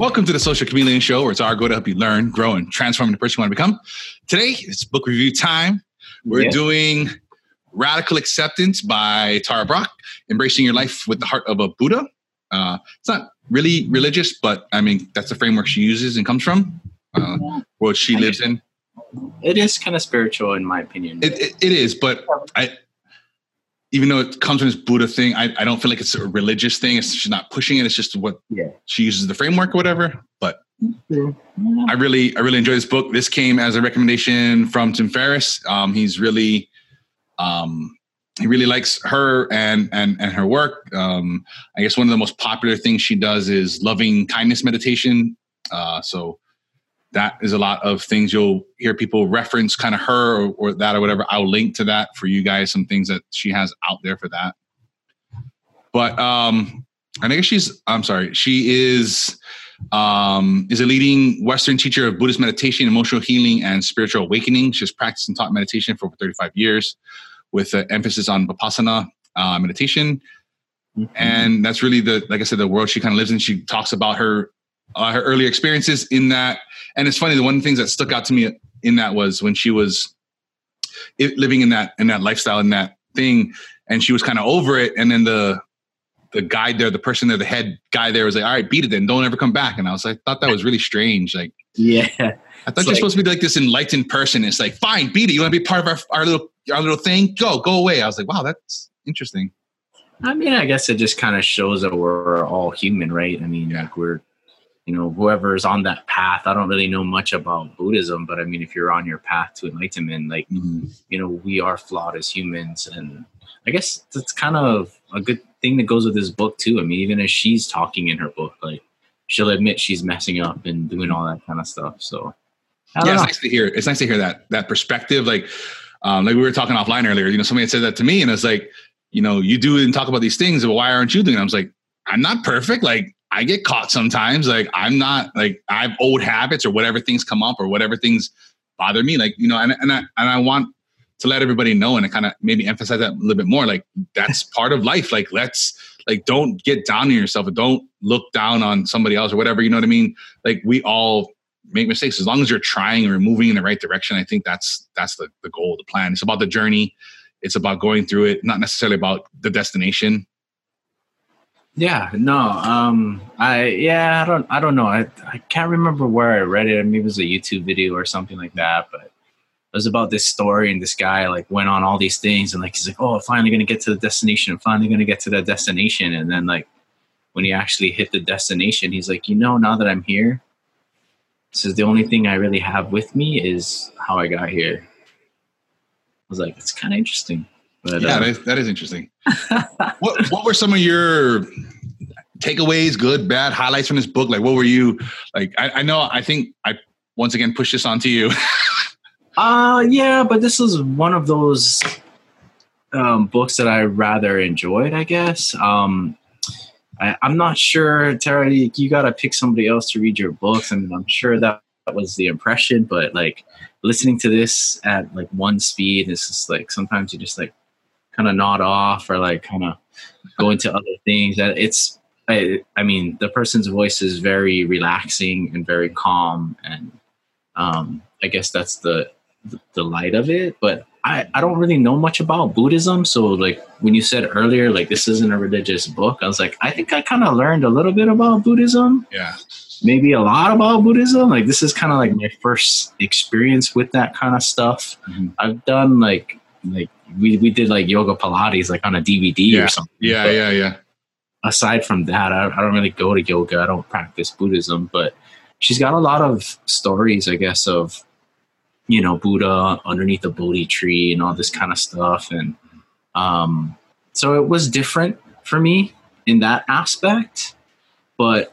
Welcome to the Social Chameleon Show, where it's our goal to help you learn, grow, and transform into the person you want to become. Today, it's book review time. We're Yeah. doing Radical Acceptance by Tara Brach, Embracing Your Life with the Heart of a Buddha. Uh, it's not really religious, but I mean, that's the framework she uses and comes from, uh, world she I lives in. It is kind of spiritual, in my opinion. It, it, it is, but I, even though it comes from this Buddha thing, I, I don't feel like it's a religious thing. It's she's not pushing it. It's just what yeah. she uses the framework or whatever. But Yeah. I really, I really enjoy this book. This came as a recommendation from Tim Ferriss. Um, he's really, um, he really likes her and and and her work. Um, I guess one of the most popular things she does is loving kindness meditation. Uh, so that is a lot of things you'll hear people reference, kind of her or, or that or whatever. I'll link to that for you guys. Some things that she has out there for that. But um, I think she's. I'm sorry. She is um, is a leading Western teacher of Buddhist meditation, emotional healing, and spiritual awakening. She's practiced and taught meditation for over 35 years, with an emphasis on vipassana uh, meditation. And that's really the, like I said, the world she kind of lives in. She talks about her uh, her early experiences in that. And it's funny, the one of the things that stuck out to me in that was when she was living in that in that lifestyle in that thing, and she was kind of over it. And then the the guy there, the person there, the head guy there was like, "All right, beat it then. Don't ever come back." And I was like, thought that was really strange. Like, yeah. I thought It's you're like- supposed to be like this enlightened person. It's like, fine, beat it. You want to be part of our our little our little thing? Go, go away. I was like, wow, that's interesting. I mean, I guess it just kind of shows that we're all human, right? I mean, Yeah. like we're, you know, whoever's on that path. I don't really know much about Buddhism, but I mean, if you're on your path to enlightenment, like, you know, we are flawed as humans. And I guess that's kind of a good thing that goes with this book, too. I mean, even as she's talking in her book, like, she'll admit she's messing up and doing all that kind of stuff. So, yeah, don't it's nice to hear. It's nice to hear that that perspective. Like, um, like we were talking offline earlier. You know, somebody said that to me, and it's like, you know, you do and talk about these things, but why aren't you doing? It? I was like, I'm not perfect. Like, I get caught sometimes. Like, I'm not like I have old habits or whatever things come up or whatever things bother me. Like, you know, and and I and I want to let everybody know and kind of maybe emphasize that a little bit more. Like, that's part of life. Like, let's like don't get down on yourself don't look down on somebody else or whatever. You know what I mean? Like, we all make mistakes as long as you're trying or moving in the right direction i think that's that's the, the goal the plan it's about the journey it's about going through it not necessarily about the destination Yeah, no, um, I yeah, I don't, I don't know. I I can't remember where I read it. Maybe it was a YouTube video or something like that. But it was about this story, and this guy like went on all these things, and like he's like, oh, I'm finally gonna get to the destination. Finally gonna get to the destination, and then like when he actually hit the destination, he's like, you know, now that I'm here, this is the only thing I really have with me is how I got here. I was like, it's kind of interesting. But yeah uh, that is, that is interesting what what were some of your takeaways good bad highlights from this book like what were you like i, I know i think i once again push this onto you Uh yeah, but this is one of those um, books that I rather enjoyed, I guess. Um, I, I'm not sure, Tara. You, you got to pick somebody else to read your books. I mean, I'm sure that, that was the impression, but like listening to this at like one speed, it's just like sometimes you just like kind of nod off or like kind of go into other things. That it's, I, I mean, the person's voice is very relaxing and very calm, and um, I guess that's the the light of it but I, I don't really know much about buddhism so like when you said earlier like this isn't a religious book i was like i think i kind of learned a little bit about buddhism yeah maybe a lot about buddhism like this is kind of like my first experience with that kind of stuff Mhm. i've done like like we, we did like yoga pilates like on a dvd Yeah. or something yeah But yeah yeah. aside from that I, I don't really go to yoga. I don't practice buddhism but she's got a lot of stories i guess of you know buddha underneath the bodhi tree and all this kind of stuff. And um so it was different for me in that aspect but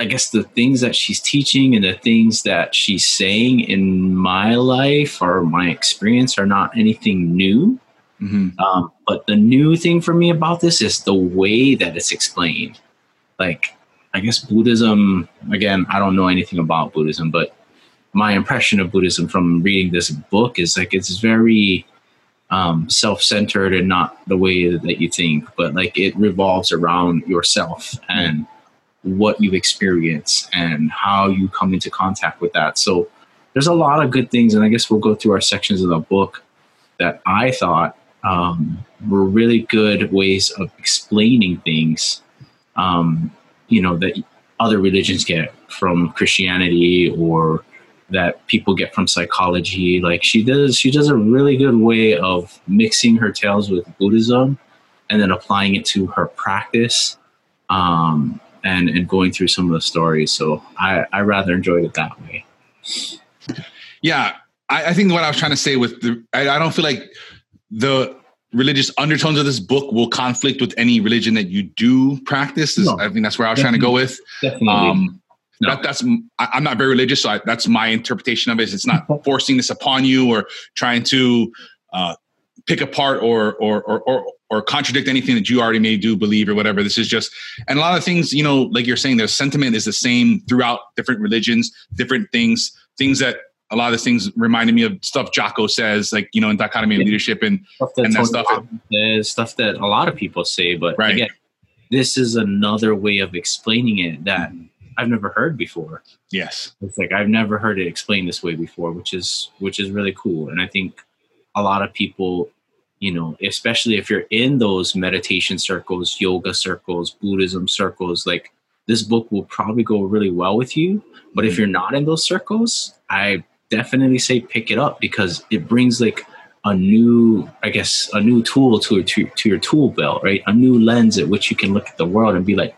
i guess the things that she's teaching and the things that she's saying in my life or my experience are not anything new hmm um, but the new thing for me about this is the way that it's explained. Like, I guess Buddhism, again, I don't know anything about Buddhism, but my impression of Buddhism from reading this book is like it's very um, self centered and not the way that you think, but like it revolves around yourself and what you've experienced and how you come into contact with that. So there's a lot of good things, and I guess we'll go through our sections of the book that I thought um, were really good ways of explaining things. Um, you know that other religions get from Christianity or that people get from psychology. Like she does, she does a really good way of mixing her tales with Buddhism and then applying it to her practice um, and, and going through some of the stories. So I, I rather enjoyed it that way. Yeah. I, I think what I was trying to say with the, I, I don't feel like the religious undertones of this book will conflict with any religion that you do practice. No, I think that's where I was trying to go with. Definitely. Um, no. that, that's I'm not very religious, so I, that's my interpretation of it. It's not forcing this upon you or trying to uh, pick apart or, or or or or contradict anything that you already may do believe or whatever. This is just and a lot of things, you know, like you're saying, the sentiment is the same throughout different religions, different things, things that a lot of things reminded me of stuff Jocko says, like you know, in dichotomy of leadership and stuff that, and that stuff. Says, stuff that a lot of people say, but right. again, this is another way of explaining it that I've never heard before. Yes, it's like I've never heard it explained this way before, which is which is really cool. And I think a lot of people, you know, especially if you're in those meditation circles, yoga circles, Buddhism circles, like this book will probably go really well with you. But if mm-hmm. you're not in those circles, I definitely say pick it up because it brings like a new, I guess, a new tool to, to, to your tool belt, right? A new lens at which you can look at the world and be like,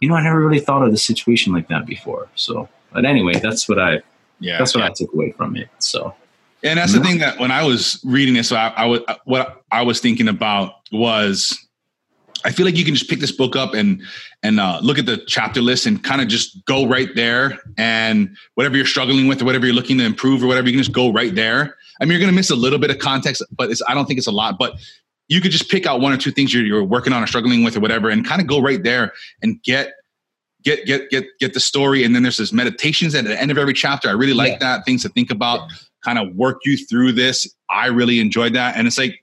you know, I never really thought of the situation like that before. So, but anyway, that's what I, yeah, that's what yeah. I took away from it. So, and that's the thing that when I was reading this, I, I was what I was thinking about was I feel like you can just pick this book up and and uh, look at the chapter list and kind of just go right there and whatever you're struggling with or whatever you're looking to improve or whatever you can just go right there. I mean, you're going to miss a little bit of context, but I don't think it's a lot. But you could just pick out one or two things you're, you're working on or struggling with or whatever, and kind of go right there and get get get get get the story. And then there's this meditations at the end of every chapter. I really like yeah. that things to think about, kind of work you through this. I really enjoyed that, and it's like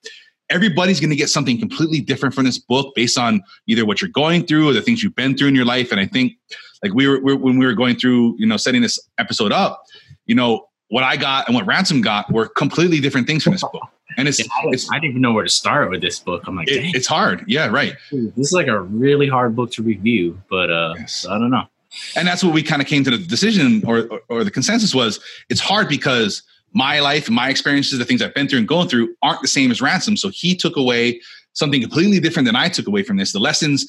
everybody's going to get something completely different from this book based on either what you're going through or the things you've been through in your life. And I think like we were, we when we were going through, you know, setting this episode up, you know, what I got and what Ransom got were completely different things from this book. And it's, yeah, I, it's, I, didn't even know where to start with this book. I'm like, it, it's hard. Yeah, right. This is like a really hard book to review, but uh, yes. I don't know. And that's what we kind of came to the decision or, or, or the consensus was it's hard because – my life, my experiences, the things I've been through and going through aren't the same as Ransom. So he took away something completely different than I took away from this. The lessons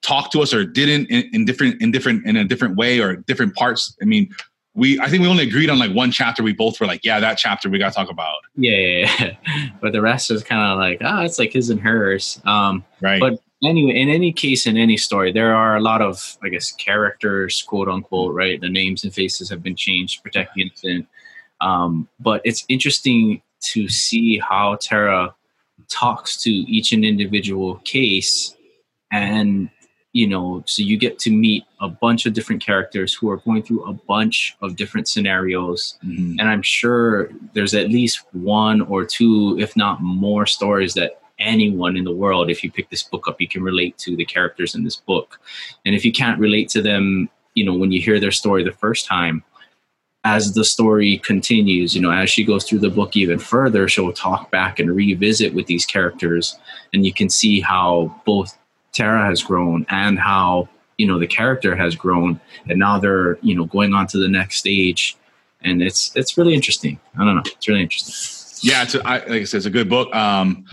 talked to us or didn't in, in different in different in a different way or different parts. I mean, we I think we only agreed on like one chapter. We both were like, yeah, that chapter we got to talk about. Yeah, yeah, yeah. but the rest is kind of like, ah, oh, it's like his and hers. Um, right. But anyway, in any case, in any story, there are a lot of, I guess, characters, quote unquote, right? The names and faces have been changed to protect the innocent. Um, but it's interesting to see how Tara talks to each and individual case and you know so you get to meet a bunch of different characters who are going through a bunch of different scenarios mm-hmm. and i'm sure there's at least one or two if not more stories that anyone in the world if you pick this book up you can relate to the characters in this book and if you can't relate to them you know when you hear their story the first time as the story continues, you know, as she goes through the book even further, she'll talk back and revisit with these characters, and you can see how both Tara has grown and how you know the character has grown, and now they're you know going on to the next stage, and it's it's really interesting. I don't know, it's really interesting. Yeah, it's like I said, it's a good book. Um,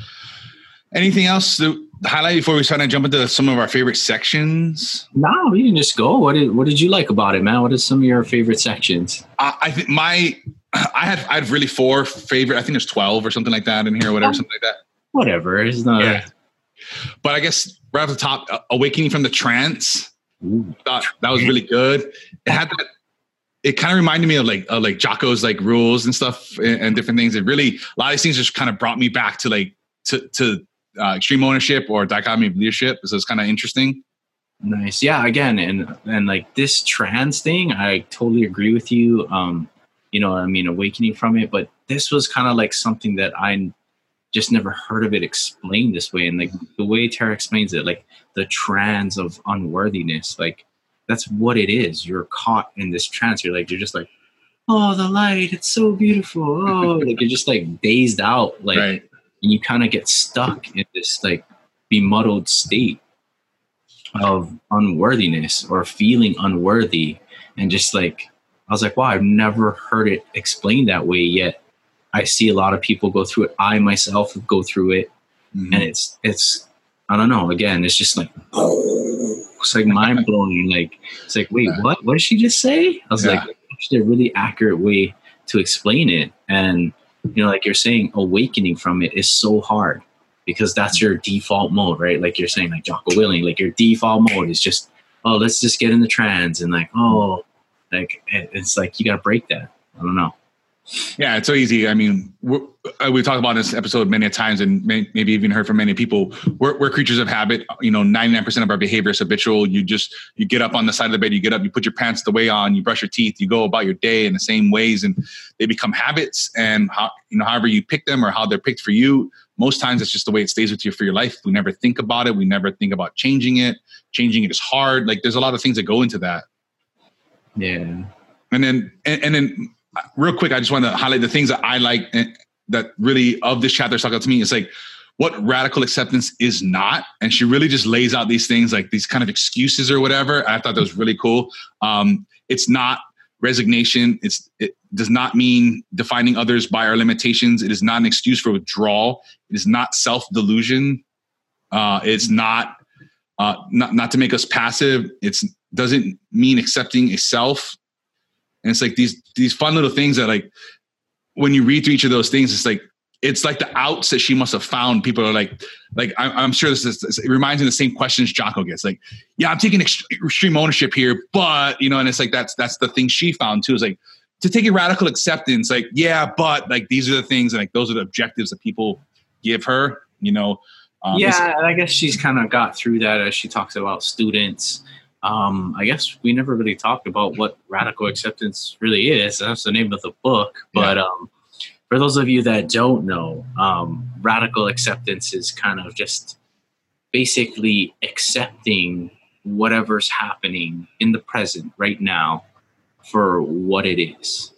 anything else to highlight before we start to jump into some of our favorite sections? No, you can just go. What did What did you like about it, man? What are some of your favorite sections? I, I think my I had I had really four favorite. I think there's twelve or something like that in here, whatever, something like that. Whatever, it's not. Yeah. But I guess right off the top, uh, awakening from the trance. Ooh. Thought that was really good. It had that. It kind of reminded me of like uh, like Jocko's like rules and stuff and, and different things. It really a lot of these things just kind of brought me back to like to to uh, extreme ownership or dichotomy of leadership. So it's kind of interesting. Nice. Yeah. Again, and and like this trance thing, I totally agree with you. Um, you know, I mean, awakening from it, but this was kind of like something that I just never heard of it explained this way. And like the way Tara explains it, like the trance of unworthiness, like that's what it is. You're caught in this trance. You're like you're just like, oh, the light, it's so beautiful. Oh, like you're just like dazed out, like, Right. And you kind of get stuck in this like bemuddled state of unworthiness or feeling unworthy, and just like I was like, wow, I've never heard it explained that way yet. I see a lot of people go through it. I myself go through it Mhm. and it's it's I don't know. Again, it's just like it's like mind blowing. Like it's like, wait, what? What did she just say? I was Yeah. like, actually, a really accurate way to explain it. And you know, like you're saying, awakening from it is so hard because that's your default mode, right? Like you're saying, like Jocko Willink, like your default mode is just, oh, let's just get in the trance and like, oh, like it's like you got to break that. I don't know. Yeah, it's so easy. I mean, we're, uh, we've talked about this episode many times, and may, maybe even heard from many people. We're, we're creatures of habit. You know, ninety nine percent of our behavior is habitual. You just you get up on the side of the bed, you get up, you put your pants the way on, you brush your teeth, you go about your day in the same ways, and they become habits. And how you know, however you pick them or how they're picked for you, most times it's just the way it stays with you for your life. We never think about it. We never think about changing it. Changing it is hard. Like there's a lot of things that go into that. Yeah. and then and, and then real quick i just want to highlight the things that i like that really of this chapter stuck out to me. Is like what radical acceptance is not and she really just lays out these things like these kind of excuses or whatever. I thought that was really cool. Um, it's not resignation. It's it does not mean defining others by our limitations. It is not an excuse for withdrawal. It is not self-delusion. Uh, it's not uh, not not to make us passive. It's doesn't mean accepting a self and it's like these these fun little things that like when you read through each of those things, it's like it's like the outs that she must have found. People are like, like I'm, I'm sure this is it reminds me of the same questions Jocko gets. Like, yeah, I'm taking extreme ownership here, but you know, and it's like that's that's the thing she found too. Is like to take a radical acceptance. Like, yeah, but like these are the things, and like those are the objectives that people give her. You know, um, yeah, and I guess she's kind of got through that as she talks about students. Um, I guess we never really talked about what radical acceptance really is. That's the name of the book. But um, for those of you that don't know, um, radical acceptance is kind of just basically accepting whatever's happening in the present right now for what it is,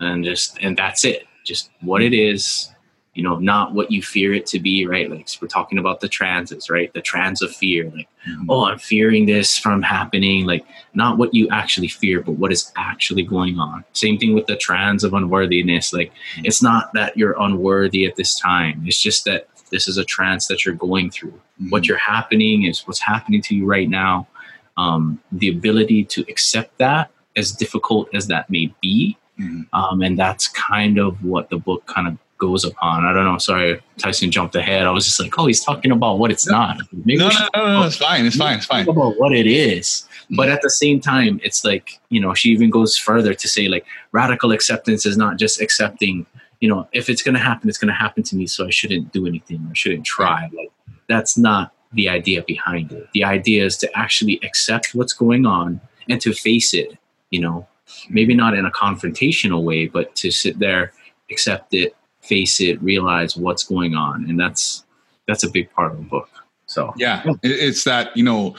and just and that's it. Just what it is you know, not what you fear it to be, right? Like we're talking about the transits, right? The trance of fear, like, Mhm. oh, I'm fearing this from happening, like not what you actually fear, but what is actually going on. Same thing with the trance of unworthiness. Like it's not that you're unworthy at this time. It's just that this is a trance that you're going through. What you're happening is what's happening to you right now. Um, the ability to accept that, as difficult as that may be, Mhm. um, and that's kind of what the book kind of goes upon. I don't know. Sorry, Tyson jumped ahead. I was just like, oh, he's talking about what it's not. Maybe no, no, no, no, it's fine. It's fine. It's fine. about what it is. But at the same time, it's like, you know, she even goes further to say, like, radical acceptance is not just accepting, you know, if it's going to happen, it's going to happen to me. So I shouldn't do anything or shouldn't try. Like, that's not the idea behind it. The idea is to actually accept what's going on and to face it, you know, maybe not in a confrontational way, but to sit there, accept it, face it, realize what's going on. And that's, that's a big part of the book. So, Yeah, it- it's that you know,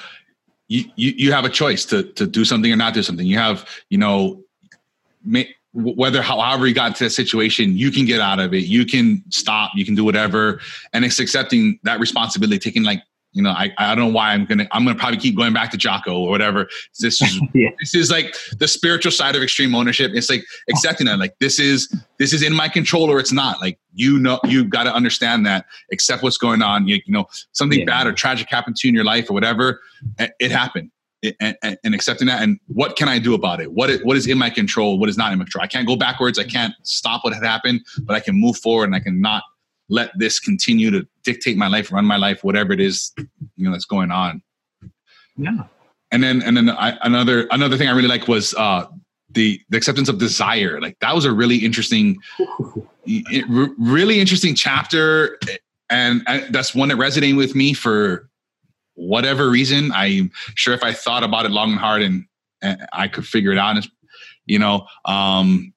you, you you have a choice to to do something or not do something. You have you know, ma- whether however you got into that situation, you can get out of it. You can stop. You can do whatever, and it's accepting that responsibility, taking like. You know, I, I don't know why I'm gonna I'm gonna probably keep going back to Jocko or whatever. This is Yeah. this is like the spiritual side of extreme ownership. It's like accepting that like this is this is in my control or it's not. Like you know you've got to understand that. Accept what's going on. You, you know something Yeah. bad or tragic happened to you in your life or whatever. It, happened. It- and, and accepting that and what can I do about it? What is, what is in my control? What is not in my control? I can't go backwards. I can't stop what had happened, but I can move forward and I can not let this continue to dictate my life, run my life, whatever it is, you know, that's going on yeah. and then and then I, another another thing I really like was uh, the the acceptance of desire. Like that was a really interesting, it, really interesting chapter, and I, that's one that resonated with me for whatever reason. I'm sure if I thought about it long and hard, and, and I could figure it out. You know, um,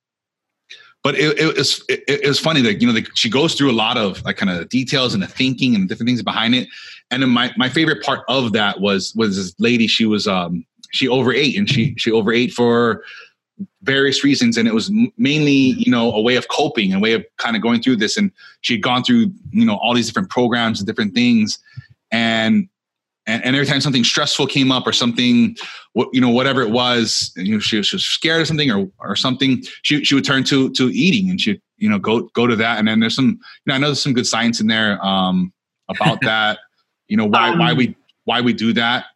but it, it was it, it was funny that you know the, she goes through a lot of like kind of details and the thinking and different things behind it. And then my, my favorite part of that was was this lady she was um she overate and she she overate for various reasons. And it was mainly you know a way of coping a way of kind of going through this. And she had gone through you know all these different programs and different things. And and, and every time something stressful came up or something what you know whatever it was you know she was, she was scared of something or or something she, she would turn to to eating and she you know go go to that. And then there's some you know i know there's some good science in there um about that. You know why um, why we why we do that.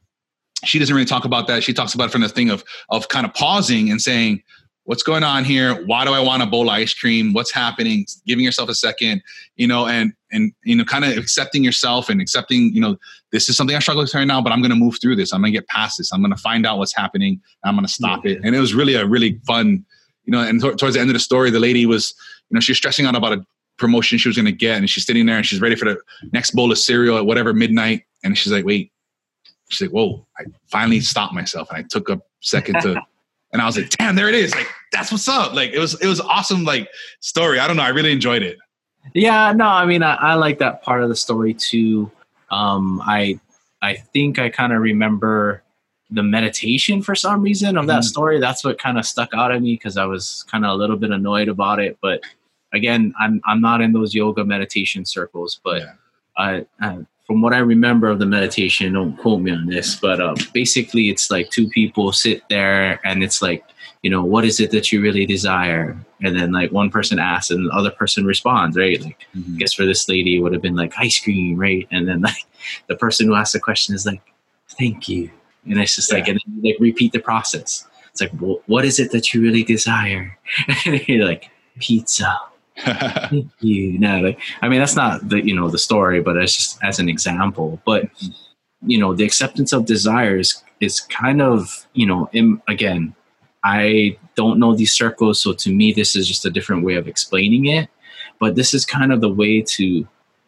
She doesn't really talk about that. She talks about it from the thing of of kind of pausing and saying what's going on here? Why do i want a bowl of ice cream? What's happening? Giving yourself a second you know and and you know kind of accepting yourself and accepting you know this is something i struggle with right now but i'm going to move through this i'm going to get past this i'm going to find out what's happening i'm going to stop yeah. it and it was really a really fun you know and th- towards the end of the story the lady was you know she's stressing out about a promotion she was going to get and she's sitting there and she's ready for the next bowl of cereal at whatever midnight and she's like wait she's like whoa i finally stopped myself and i took a second to and I was like, damn, there it is. Like, that's what's up. Like, it was, it was awesome. Like story. I don't know. I really enjoyed it. Yeah, no, I mean, I, I like that part of the story too. Um, I, I think I kind of remember the meditation for some reason of that mm. story. That's what kind of stuck out at me because I was kind of a little bit annoyed about it. But again, I'm I'm not in those yoga meditation circles, but yeah. I, I, from what I remember of the meditation, don't quote me on this, but uh, basically it's like two people sit there and it's like, you know, what is it that you really desire? And then like one person asks and the other person responds, right? Like, mm-hmm. I guess for this lady, it would have been like ice cream, right? And then like the person who asked the question is like, thank you. And it's just yeah. like, and then like repeat the process. It's like, well, what is it that you really desire? and you're like, pizza thank you know, like, I mean, that's not the you know the story, but it's just as an example. But you know, the acceptance of desires is kind of you know, in, again, I don't know these circles, so to me, this is just a different way of explaining it. But this is kind of the way to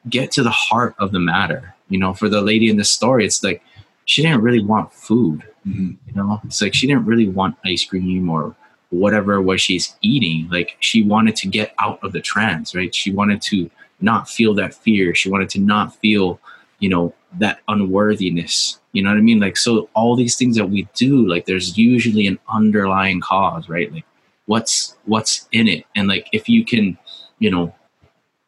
get to the heart of the matter. You know, for the lady in the story, it's like she didn't really want food. Mm-hmm. You know, it's like she didn't really want ice cream or whatever was she's eating like she wanted to get out of the trance right she wanted to not feel that fear she wanted to not feel you know that unworthiness you know what i mean? Like so all these things that we do like there's usually an underlying cause right? Like what's what's in it? And like if you can you know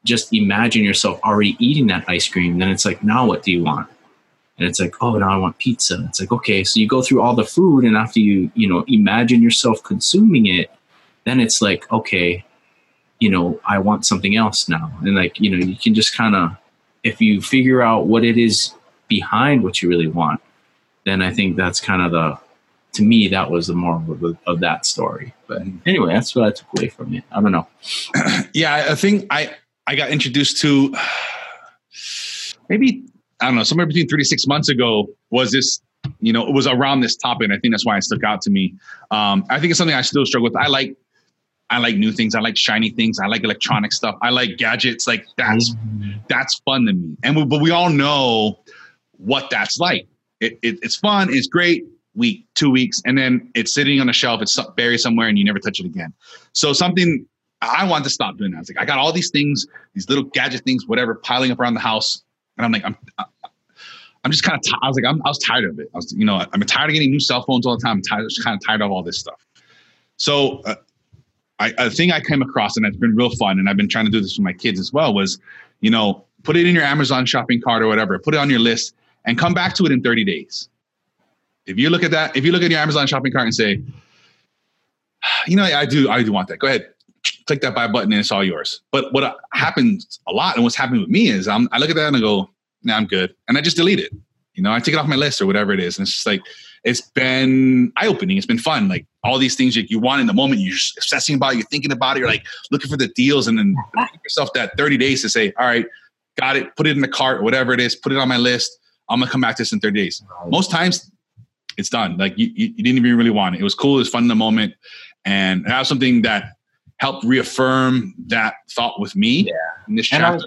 just imagine yourself already eating that ice cream then it's like now what do you want? And it's like oh now i want pizza. It's like okay so you go through all the food and after you you know imagine yourself consuming it then it's like okay you know i want something else now. And like you know you can just kind of if you figure out what it is behind what you really want then i think that's kind of the to me that was the moral of, of that story but anyway that's what i took away from it i don't know yeah i think i i got introduced to maybe I don't know, somewhere between three to six months ago was this, you know, it was around this topic. And I think that's why it stuck out to me. Um, I think it's something I still struggle with. I like, I like new things. I like shiny things. I like electronic stuff. I like gadgets. Like that's, mm-hmm. that's fun to me. And we, but we all know what that's like. It, it, it's fun. It's great. Week, two weeks, and then it's sitting on a shelf. It's buried somewhere, and you never touch it again. So something I want to stop doing that. It's like I got all these things, these little gadget things, whatever, piling up around the house. And I'm like, I'm, I'm just kind of, t- I was like, I'm, I was tired of it. I was, you know, I'm tired of getting new cell phones all the time. I'm tired, just kind of tired of all this stuff. So, uh, I, a thing I came across and it's been real fun, and I've been trying to do this with my kids as well, was, you know, put it in your Amazon shopping cart or whatever, put it on your list, and come back to it in 30 days. If you look at that, if you look at your Amazon shopping cart and say, you know, I do, I do want that. Go ahead, click that buy button, and it's all yours. But what happens a lot, and what's happening with me is, I'm, I look at that and I go, nah, I'm good. And I just delete it. You know, I take it off my list or whatever it is. And it's just like, it's been eye opening. It's been fun. Like all these things you, you want in the moment, you're just obsessing about, it, you're thinking about it, you're like looking for the deals and then give yourself that 30 days to say, all right, got it, put it in the cart, whatever it is, put it on my list. I'm gonna come back to this in 30 days. Most times it's done. Like you, you, you didn't even really want it. It was cool, it was fun in the moment. And have something that helped reaffirm that thought with me yeah. in this chapter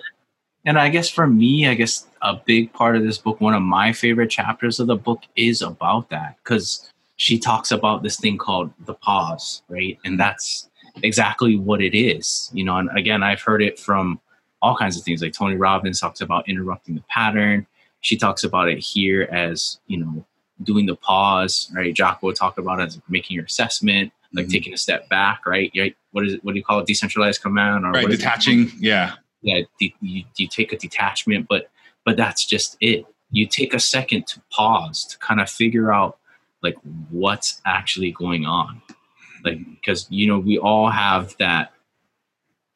and I guess for me, I guess a big part of this book, one of my favorite chapters of the book is about that because she talks about this thing called the pause, right? And that's exactly what it is, you know. And again, I've heard it from all kinds of things. Like Tony Robbins talks about interrupting the pattern. She talks about it here as, you know, doing the pause, right? Jocko talked about it as making your assessment, like Mhm. taking a step back, right? Right? What is it? What do you call it? Decentralized command or right, what is it? detaching. Yeah. yeah de- you, you take a detachment but but that's just it you take a second to pause to kind of figure out like what's actually going on like because you know we all have that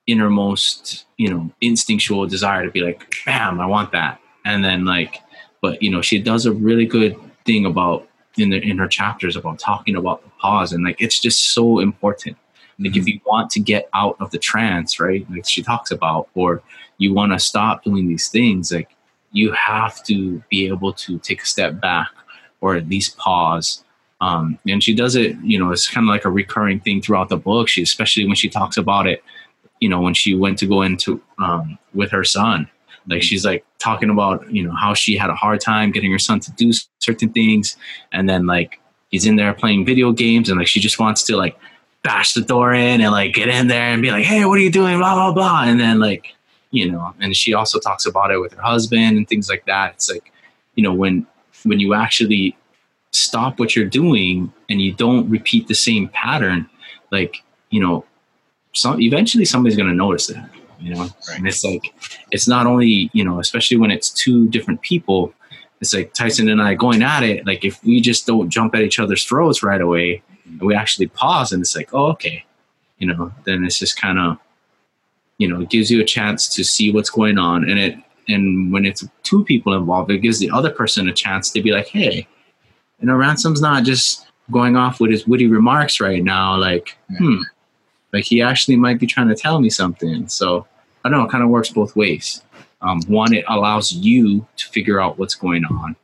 innermost you know instinctual desire to be like bam i want that and then like but you know she does a really good thing about in the in her chapters about talking about the pause and like it's just so important. Like if you want to get out of the trance right like she talks about or you want to stop doing these things like you have to be able to take a step back or at least pause. Um, and she does it you know it's kind of like a recurring thing throughout the book. She especially when she talks about it you know when she went to go into um, with her son like she's like talking about you know how she had a hard time getting her son to do certain things. And then like he's in there playing video games and like she just wants to like bash the door in and like get in there and be like hey what are you doing? Blah blah blah. And then like you know and she also talks about it with her husband and things like that. It's like you know when when you actually stop what you're doing and you don't repeat the same pattern like you know some eventually somebody's going to notice it you know Right. and it's like it's not only you know especially when it's two different people it's like tyson and i going at it like if we just don't jump at each other's throats right away and we actually pause and it's like oh okay you know then it's just kind of you know it gives you a chance to see what's going on and it and when it's two people involved it gives the other person a chance to be like hey you know ransom's not just going off with his witty remarks right now like Yeah. hmm like he actually might be trying to tell me something so i don't know it kind of works both ways. Um, one it allows you to figure out what's going on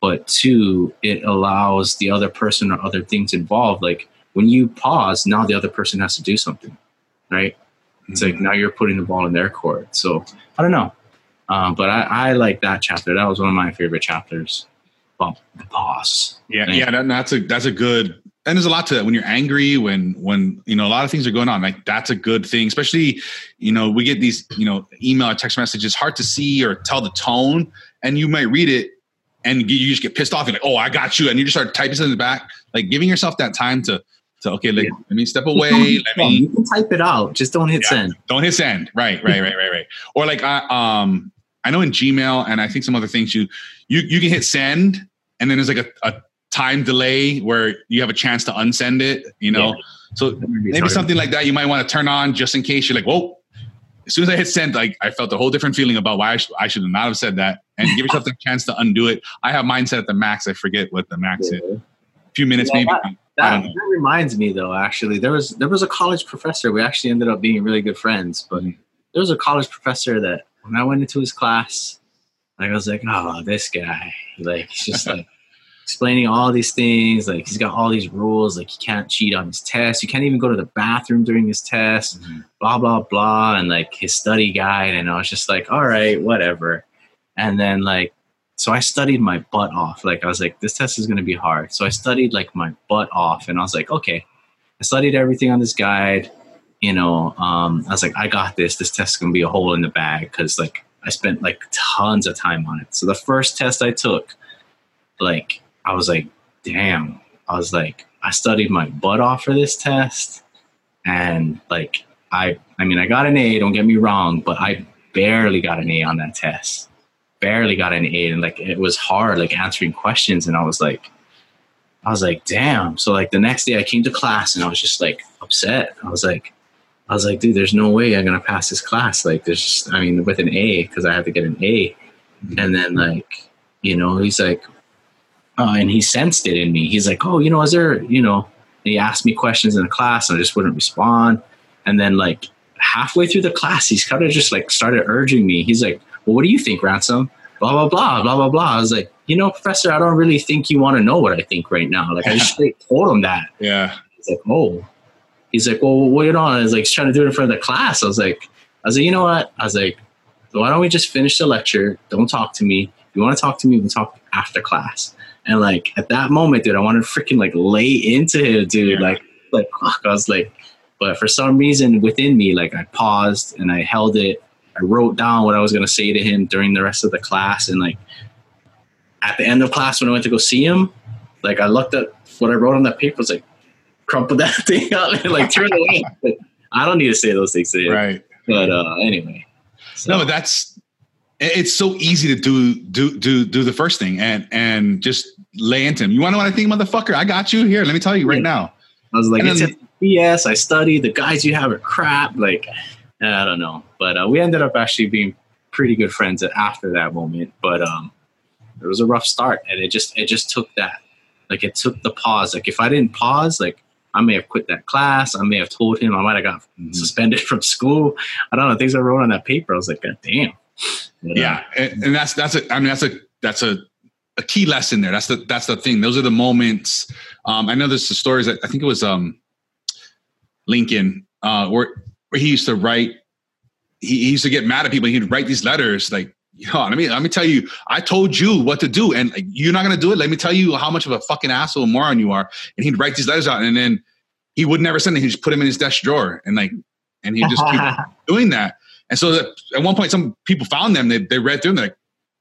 but two it allows the other person or other things involved like when you pause now the other person has to do something right? It's like now you're putting the ball in their court. So i don't know. Um, but I, I like that chapter. That was one of my favorite chapters. About the boss. Yeah, yeah, that, that's a that's a good. And there's a lot to that when you're angry, when when you know a lot of things are going on. Like that's a good thing, especially you know we get these you know email or text messages hard to see or tell the tone, and you might read it and you just get pissed off. You're like, oh, I got you, and you just start typing something back. Like giving yourself that time to to okay, like, Yeah. let me step away. Let me you can type it out just don't hit Yeah. send don't hit send. Right, right, right, right, right. Or like I um I know in Gmail and I think some other things you you you can hit send and then there's like a, a time delay where you have a chance to unsend it, you know. So maybe something like that you might want to turn on just in case you're like, whoa. As soon as I hit send, like I felt a whole different feeling about why I, sh- I should not have said that, and give yourself the chance to undo it. I have mindset at the max. I forget what the max is. A few minutes, Yeah, maybe. I That, that reminds me though, actually, there was there was a college professor. We actually ended up being really good friends, but Mhm. there was a college professor that when I went into his class, I was like, oh, this guy, like he's just like explaining all these things, like he's got all these rules, like you can't cheat on his test, you can't even go to the bathroom during his test, Mhm. blah blah blah, and like his study guide, and I was just like, all right, whatever, and then like. So I studied my butt off. Like I was like, this test is going to be hard. So I studied like my butt off, and I was like, okay. I studied everything on this guide. You know, um, I was like, I got this. This test is going to be a hole in the bag because like I spent like tons of time on it. So the first test I took, like I was like, damn. I was like, I studied my butt off for this test, and like I, I mean, I got an A. Don't get me wrong, but I barely got an A on that test. Barely got an A. And like it was hard like answering questions. And I was like I was like damn. So like the next day I came to class and I was just like upset. I was like I was like dude there's no way I'm gonna pass this class. Like there's just I mean with an A because I had to get an A. And then like you know he's like uh, and he sensed it in me he's like oh you know is there you know he asked me questions in the class and I just wouldn't respond and then like halfway through the class he's kind of just like started urging me he's like well, what do you think, Ransom? Blah, blah, blah, blah, blah, blah. I was like, you know, Professor, I don't really think you want to know what I think right now. Like, I just straight told him that. Yeah. He's like, oh. He's like, well, wait on. I was like, he's trying to do it in front of the class. I was like, I was like, you know what? I was like, why don't we just finish the lecture? Don't talk to me. If you want to talk to me, we can talk after class. And like at that moment, dude, I wanted to freaking like lay into him, dude. Yeah. Like, like fuck. I was like, but for some reason within me, like I paused and I held it I wrote down what I was going to say to him during the rest of the class. And like at the end of class, when I went to go see him, Like I looked at what I wrote on that paper, was like crumpled that thing up and like turn it away. But I don't need to say those things to him. Right. But uh, anyway. So. No, but that's it's so easy to do do do do the first thing and and just lay into him. You want to know what I think, motherfucker? I got you here. Let me tell you right yeah. now. I was like, it's BS. I study. The guys you have are crap. Like, I don't know. But uh, we ended up actually being pretty good friends after that moment. But um, it was a rough start, and it just it just took that. Like, it took the pause. Like, if I didn't pause, like I may have quit that class. I may have told him. I might have got mm-hmm. suspended from school. I don't know things I wrote on that paper. I was like, God damn. Yeah, and, and that's that's a. I mean, that's a that's a a key lesson there. That's the that's the thing. Those are the moments. Um, I know there's the stories. That, I think it was um, Lincoln, uh, where where he used to write. He, he used to get mad at people. He'd write these letters like, you know, let me let me tell you, I told you what to do, and you're not gonna do it. Let me tell you how much of a fucking asshole moron you are. And he'd write these letters out, and then he would never send it. He'd just put them in his desk drawer, and like, and he'd just keep doing that. And so at one point, some people found them. They they read through them. They're like,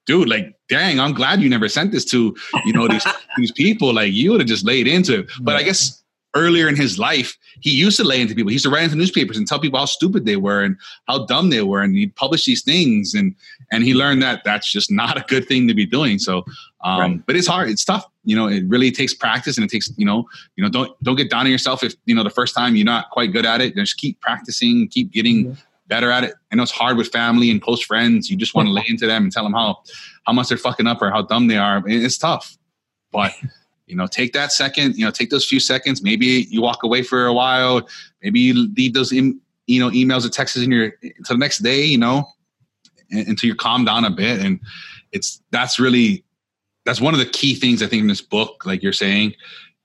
dude, like, dang, I'm glad you never sent this to you know these these people. Like, you would have just laid into it. But I guess earlier in his life, he used to lay into people. He used to write into newspapers and tell people how stupid they were and how dumb they were, and he'd publish these things. And and he learned that that's just not a good thing to be doing. So, um, right. but it's hard. It's tough. You know, it really takes practice, and it takes you know, you know, don't don't get down on yourself if you know the first time you're not quite good at it. Just keep practicing, keep getting. Mm-hmm. Better at it. I know it's hard with family and close friends. You just want to lay into them and tell them how how much they're fucking up or how dumb they are. It's tough, but you know take that second you know take those few seconds maybe you walk away for a while maybe you leave those in, you know emails or texts in your until the next day you know until you're calmed down a bit and it's that's really that's one of the key things i think in this book like you're saying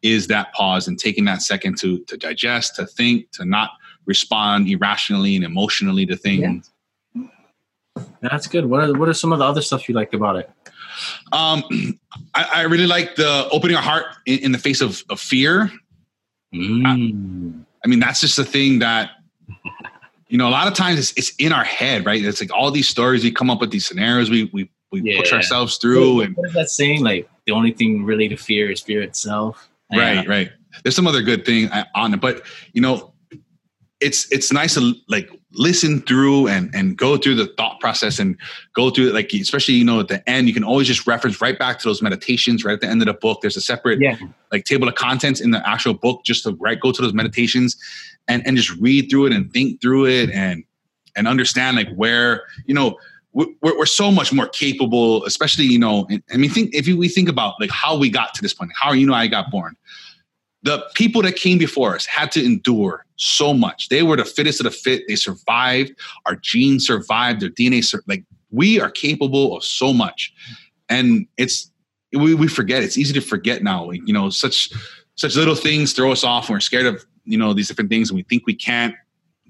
is that pause and taking that second to to digest to think to not respond irrationally and emotionally to things yeah. that's good what are, what are some of the other stuff you liked about it um, I, I, really like the opening our heart in, in the face of, of fear. Mm. I, I, mean, that's just the thing that, you know, a lot of times it's, it's, in our head, right? It's like all these stories, we come up with these scenarios, we, we, we yeah. push ourselves through. What, and what is that saying? Like the only thing really to fear is fear itself. Right, right. There's some other good thing uh, on it, but you know, it's it's nice to like listen through and and go through the thought process and go through it like especially you know at the end you can always just reference right back to those meditations right at the end of the book there's a separate yeah. like table of contents in the actual book just to right go to those meditations and and just read through it and think through it and and understand like where you know we're, we're so much more capable especially you know i mean think if we think about like how we got to this point how you know i got born the people that came before us had to endure so much. They were the fittest of the fit. They survived. Our genes survived. Their DNA, sur- like we are capable of so much, and it's we, we forget. It's easy to forget now. You know, such such little things throw us off. And we're scared of you know these different things, and we think we can't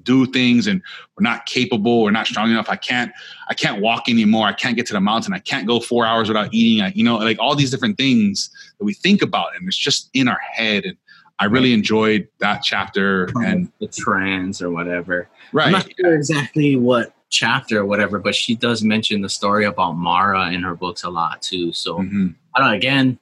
do things, and we're not capable. We're not strong enough. I can't. I can't walk anymore. I can't get to the mountain. I can't go four hours without eating. I, you know, like all these different things that we think about, and it's just in our head. And I really enjoyed that chapter and the trance or whatever. Right. I'm not sure exactly what chapter or whatever, but she does mention the story about Mara in her books a lot too. So mm-hmm. I don't know, again,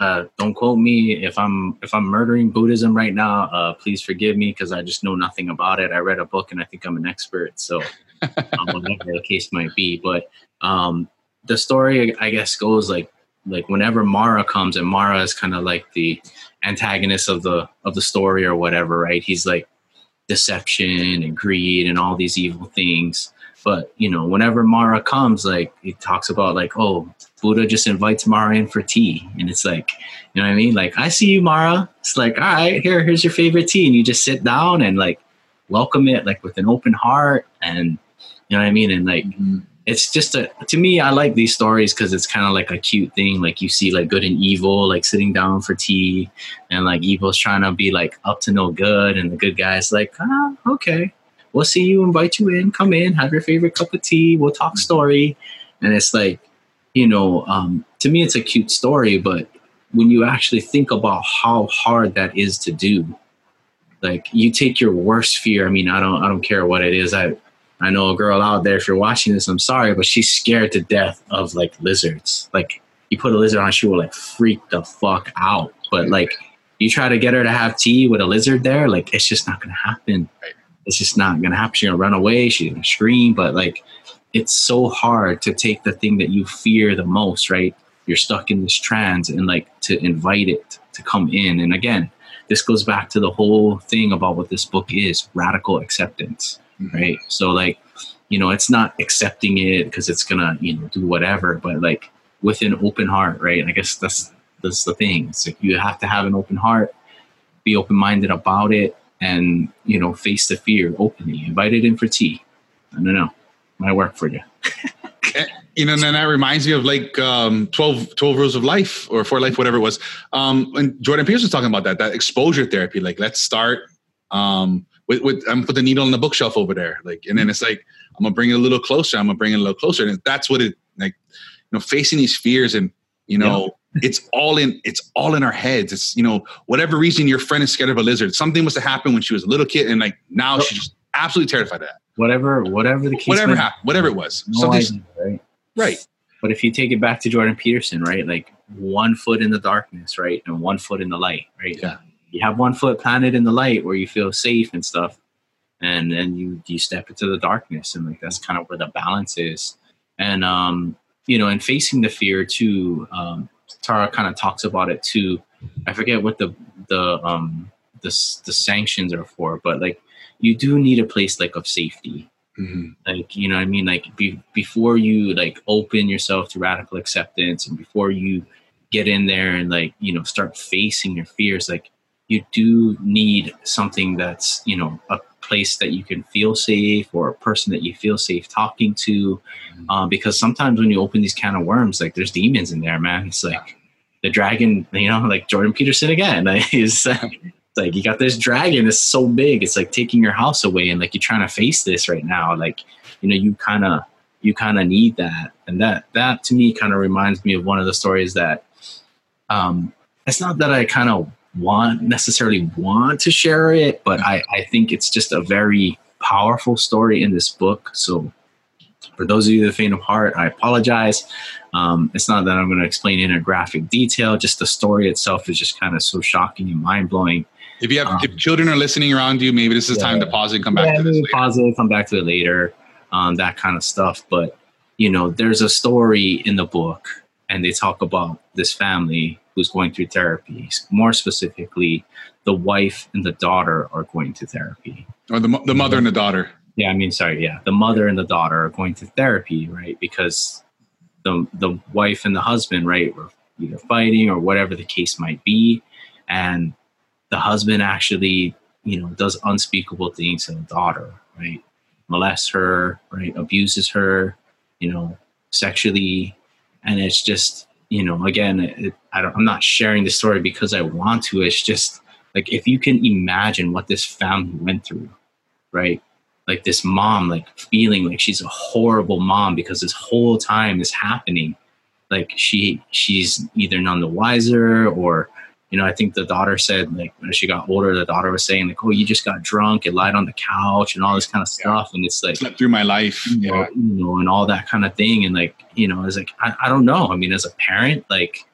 uh, don't quote me if I'm if I'm murdering Buddhism right now. Uh, please forgive me because I just know nothing about it. I read a book and I think I'm an expert. So um, whatever the case might be, but um, the story I guess goes like like whenever Mara comes and Mara is kind of like the antagonist of the of the story or whatever, right? He's like deception and greed and all these evil things. But you know, whenever Mara comes, like he talks about like, oh, Buddha just invites Mara in for tea, and it's like, you know what I mean? Like, I see you, Mara. It's like, all right, here, here's your favorite tea, and you just sit down and like welcome it like with an open heart, and you know what I mean? And like, mm-hmm it's just a to me i like these stories because it's kind of like a cute thing like you see like good and evil like sitting down for tea and like evil's trying to be like up to no good and the good guy's like ah okay we'll see you invite you in come in have your favorite cup of tea we'll talk mm-hmm. story and it's like you know um, to me it's a cute story but when you actually think about how hard that is to do like you take your worst fear i mean i don't i don't care what it is i I know a girl out there, if you're watching this, I'm sorry, but she's scared to death of like lizards. Like you put a lizard on, she will like freak the fuck out. But like you try to get her to have tea with a lizard there, like it's just not gonna happen. It's just not gonna happen. She's gonna run away, she's gonna scream, but like it's so hard to take the thing that you fear the most, right? You're stuck in this trance and like to invite it to come in. And again, this goes back to the whole thing about what this book is radical acceptance, Mhm. right? So, like, you know, it's not accepting it because it's gonna, you know, do whatever, but like with an open heart, right? I guess that's that's the thing. It's like you have to have an open heart, be open minded about it, and you know, face the fear openly. Invite it in for tea. I don't know, might work for you. you know, and then that reminds me of like um, 12, 12 rules of life or for life, whatever it was. Um, and Jordan Pierce was talking about that, that exposure therapy. Like, let's start um, with, with, I'm put the needle on the bookshelf over there. Like, and then it's like, I'm gonna bring it a little closer. I'm gonna bring it a little closer. And that's what it like, you know, facing these fears and, you know, it's all in, it's all in our heads. It's, you know, whatever reason your friend is scared of a lizard, something must have happened when she was a little kid. And like now she's just absolutely terrified of that. Whatever, whatever the case. Whatever may- happened, whatever it was. no idea, right? right. But if you take it back to Jordan Peterson, right? Like one foot in the darkness, right? And one foot in the light, right? Yeah. You have one foot planted in the light where you feel safe and stuff. And then you you step into the darkness and like that's kind of where the balance is. And um, you know, and facing the fear too, um, Tara kind of talks about it too. I forget what the the um the the sanctions are for, but like you do need a place like of safety. Mhm. like you know what i mean? Like be, before you like open yourself to radical acceptance and before you get in there and like you know start facing your fears like you do need something that's you know a place that you can feel safe or a person that you feel safe talking to. Um, because sometimes when you open these can of worms like there's demons in there man. It's like the dragon you know like jordan peterson again. Like he's like you got this dragon it's so big it's like taking your house away and like you're trying to face this right now like you know you kind of you kind of need that. And that that to me kind of reminds me of one of the stories that um it's not that i kind of want necessarily want to share it but i i think it's just a very powerful story in this book. So for those of you that faint of heart i apologize. Um, it's not that i'm going to explain it in a graphic detail just the story itself is just kind of so shocking and mind-blowing If you have Um, if children are listening around you, maybe this is time to pause and come back yeah, to this. pause it, come back to it later, um, that kind of stuff. But you know, there's a story in the book, and they talk about this family who's going through therapy. More specifically, the wife and the daughter are going to therapy. Or the the mother and the daughter. Yeah, I mean, sorry, yeah, the mother and the daughter are going to therapy, right? Because the the wife and the husband, right, were either fighting or whatever the case might be, and the husband actually, you know, does unspeakable things to the daughter, right? Molests her, right? Abuses her, you know, sexually, and it's just, you know, again, it, I don't, I'm not sharing the story because I want to. It's just like if you can imagine what this family went through, right? Like this mom, like feeling like she's a horrible mom because this whole time is happening. Like she, she's either none the wiser or you know, I think the daughter said like as she got older, the daughter was saying like, "Oh, you just got drunk and lied on the couch and all this kind of stuff," and it's like, Slept through my life. you know, Yeah. you know, and all that kind of thing, and like, you know, it's like I, I don't know. I mean, as a parent, like,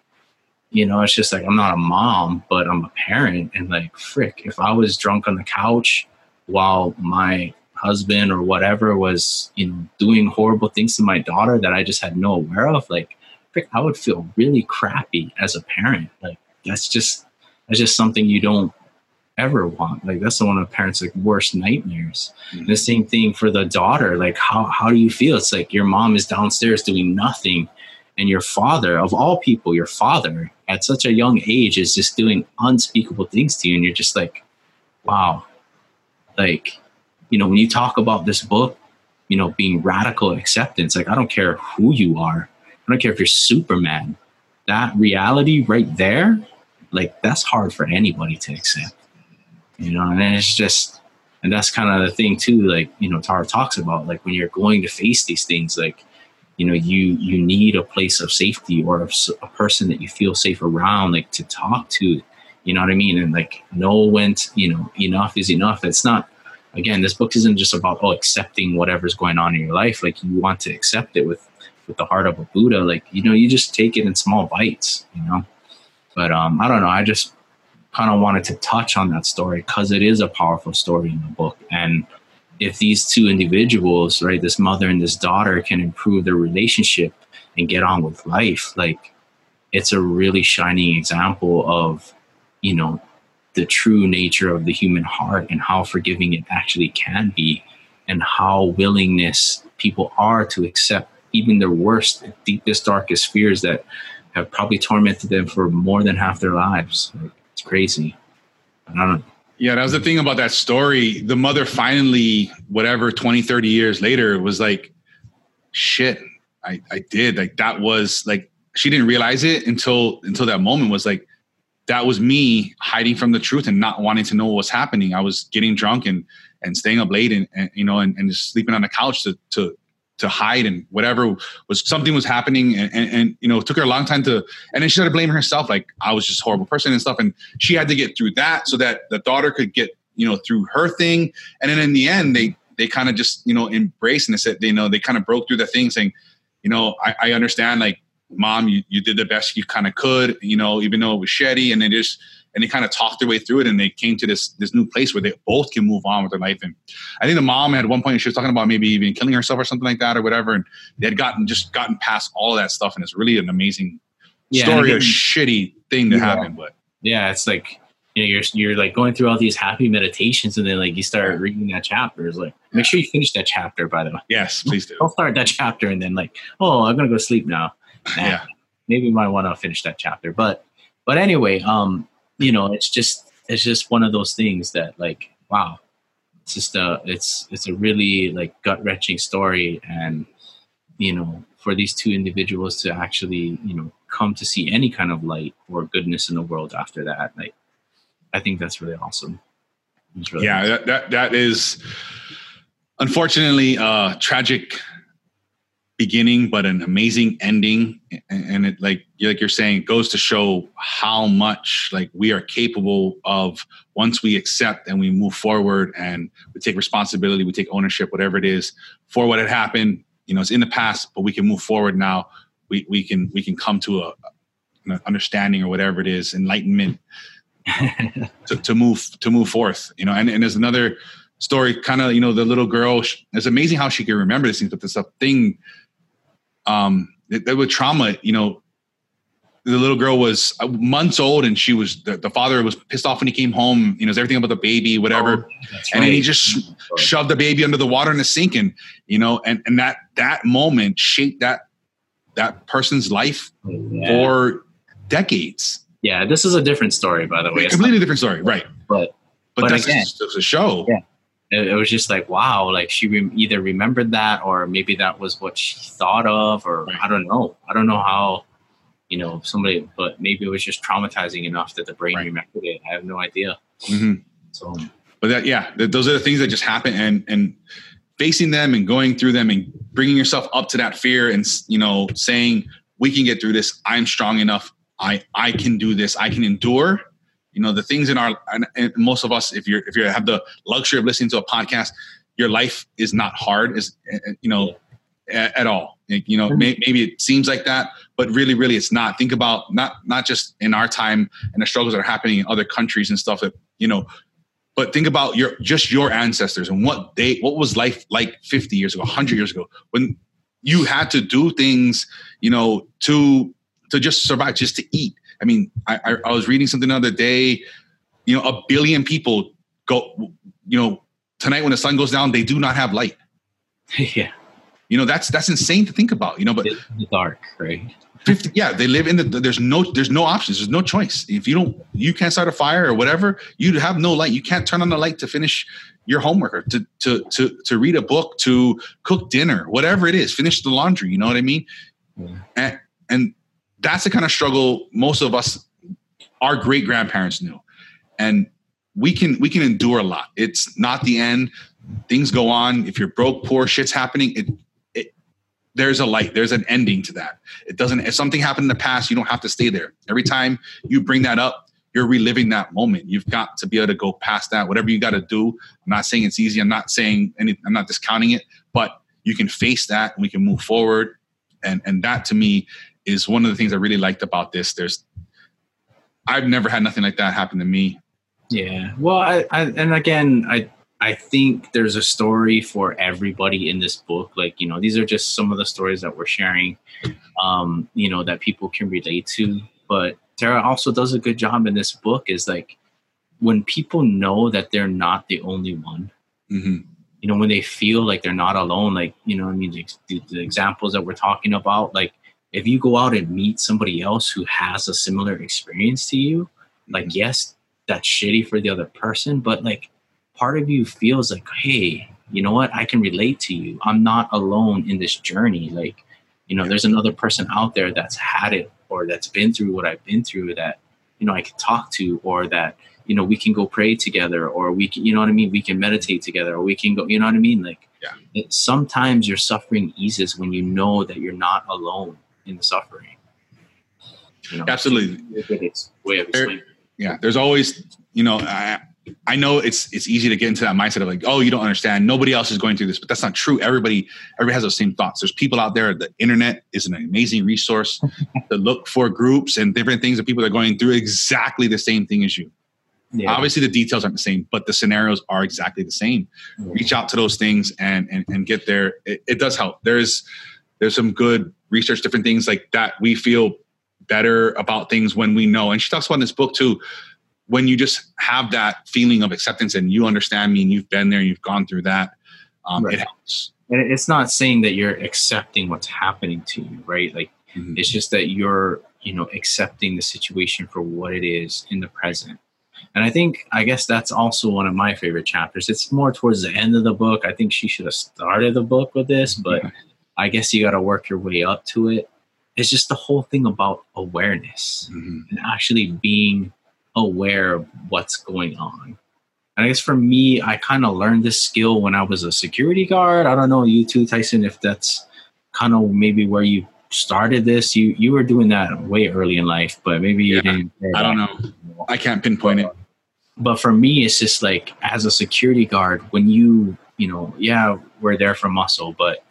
you know, it's just like I'm not a mom, but I'm a parent, and like, frick, if I was drunk on the couch while my husband or whatever was, you know, doing horrible things to my daughter that I just had no aware of, like, frick, I would feel really crappy as a parent, like that's just that's just something you don't ever want. Like that's one of parents' like worst nightmares. And the same thing for the daughter. Like how how do you feel? It's like your mom is downstairs doing nothing, and your father, of all people, your father at such a young age is just doing unspeakable things to you, and you're just like, wow. Like, you know, when you talk about this book, you know, being radical acceptance, like I don't care who you are. I don't care if you're Superman. That reality right there, like that's hard for anybody to accept. You know, and it's just and that's kind of the thing too, like, you know, Tara talks about, like when you're going to face these things, like, you know, you you need a place of safety or a person that you feel safe around, like to talk to, you know what I mean? And like know when, to, you know, enough is enough. It's not again, this book isn't just about oh accepting whatever's going on in your life. Like you want to accept it with with the heart of a Buddha. Like, you know, you just take it in small bites, you know. But um, I don't know. I just kind of wanted to touch on that story because it is a powerful story in the book. And if these two individuals, right, this mother and this daughter, can improve their relationship and get on with life, like it's a really shining example of, you know, the true nature of the human heart and how forgiving it actually can be and how willingness people are to accept even their worst, deepest, darkest fears that have probably tormented them for more than half their lives. Like, it's crazy. I don't Yeah, that was the thing about that story. The mother finally, whatever, 20, 30 years later, was like, shit, I, I did. Like that was like she didn't realize it until until that moment was like that was me hiding from the truth and not wanting to know what was happening. I was getting drunk and and staying up late and, and you know and, and just sleeping on the couch to to to hide and whatever was something was happening and, and, and, you know it took her a long time to and then she started blaming herself like i was just a horrible person and stuff. And she had to get through that so that the daughter could get you know through her thing. And then in the end they they kind of just you know embraced and they said you know they kind of broke through the thing saying you know i, I understand like mom you, you did the best you kind of could you know even though it was shitty and they just and they kind of talked their way through it and they came to this this new place where they both can move on with their life and i think the mom at one point she was talking about maybe even killing herself or something like that or whatever and they had gotten just gotten past all of that stuff and it's really an amazing Yeah, story a shitty thing to Yeah. happen but yeah, it's like you know, you're you're like going through all these happy meditations, and then like you start reading that chapter. It's like make sure you finish that chapter. By the way, yes please do don't start that chapter and then like, oh, I'm gonna go sleep now. Nah, Yeah. maybe you might want to finish that chapter. But but anyway, um, you know, it's just it's just one of those things that like, wow, it's just a it's it's a really like gut wrenching story, and you know, for these two individuals to actually you know come to see any kind of light or goodness in the world after that, like, I think that's really awesome. Really yeah that, that that is unfortunately a tragic beginning but an amazing ending. And, it like like you're saying it goes to show how much like we are capable of once we accept and we move forward and we take responsibility we take ownership whatever it is for what had happened you know it's in the past but we can move forward now. We we can we can come to a an understanding or whatever it is enlightenment to, to move to move forth you know? And, and there's another story kind of you know the little girl it's amazing how she can remember these things but a thing um that, with trauma you know the little girl was uh, months old and she was the, the father was pissed off when he came home you know everything about the baby whatever That's and then he right. just shoved the baby under the water in the sink and you know and and that that moment shaped that that person's life Yeah. for decades Yeah, this is a different story, by the way. It's completely different story right but but, But that's again- just, a show Yeah. It, it was just like, wow, like she re- either remembered that or maybe that was what she thought of, or. I don't know. I don't know how, you know, somebody, but maybe it was just traumatizing enough that the brain Right. remembered it. I have no idea. Mhm. So, but that yeah th- those are the things that just happen and and facing them and going through them and bringing yourself up to that fear and you know saying we can get through this i'm strong enough i i can do this i can endure you know the things in our most of us if you're if you have the luxury of listening to a podcast your life is not hard is you know a- at all. You know may, maybe it seems like that but really really it's not. Think about not not just in our time and the struggles that are happening in other countries and stuff that you know but think about your just your ancestors and what they what was life like 50 years ago 100 years ago when you had to do things you know to to just survive just to eat i mean i i, I was reading something the other day you know a billion people go you know tonight when the sun goes down they do not have light. Yeah, you know that's that's insane to think about you know but it's dark, right? 50 yeah they live in the there's no there's no options there's no choice. If you don't you can't start a fire or whatever you have no light. You can't turn on the light to finish your homework or to to to to read a book to cook dinner whatever it is finish the laundry you know what i mean? Yeah. and and that's the kind of struggle most of us our great grandparents knew. And we can we can endure a lot. It's not the end. Things go on. If you're broke poor shit's happening it, it there's a light there's an ending to that. It doesn't if something happened in the past you don't have to stay there. Every time you bring that up you're reliving that moment. You've got to be able to go past that. Whatever you got to do i'm not saying it's easy i'm not saying any i'm not discounting it but you can face that and we can move forward. And and that to me is one of the things i really liked about this there's I've never had nothing like that happen to me. Yeah. Well, I, I and again, I I think there's a story for everybody in this book. Like, you know, these are just some of the stories that we're sharing, um, you know, that people can relate to. But Tara also does a good job in this book is like when people know that they're not the only one, hmm you know, when they feel like they're not alone, like, you know, I mean, the, the examples that we're talking about, like, if you go out and meet somebody else who has a similar experience to you, like, mm-hmm. yes, that's shitty for the other person, but like, part of you feels like, hey, you know what? I can relate to you. I'm not alone in this journey. Like, you know, there's another person out there that's had it or that's been through what I've been through that, you know, I can talk to or that, you know, we can go pray together or we can, you know what I mean? We can meditate together or we can go, you know what I mean? Like, Yeah. it, sometimes your suffering eases when you know that you're not alone in the suffering. You know, Absolutely. it's a good ex- way of There- Yeah. There's always, you know, I, I know it's it's easy to get into that mindset of like, oh, you don't understand. Nobody else is going through this, but that's not true. Everybody, everybody has those same thoughts. There's people out there. The internet is an amazing resource to look for groups and different things that people are going through exactly the same thing as you. Yeah. Obviously, the details aren't the same, but the scenarios are exactly the same. Reach out to those things and and, and get there. It, it does help. There's there's some good research, different things like that. We feel better about things when we know. And she talks about in this book too. When you just have that feeling of acceptance and you understand me and you've been there and you've gone through that, um, Right. it helps. And it's not saying that you're accepting what's happening to you, right? Like Mhm. it's just that you're, you know, accepting the situation for what it is in the present. And I think, I guess that's also one of my favorite chapters. It's more towards the end of the book. I think she should have started the book with this, but I guess you got to work your way up to it. It's just the whole thing about awareness Mhm. and actually being aware of what's going on. And I guess for me, I kind of learned this skill when I was a security guard. I don't know you too, Tyson, if that's kind of maybe where you started this. You you were doing that way early in life, but maybe you Yeah, didn't. I don't know. I can't pinpoint it. But for me, it's just like as a security guard, when you you know, yeah, we're there for muscle, but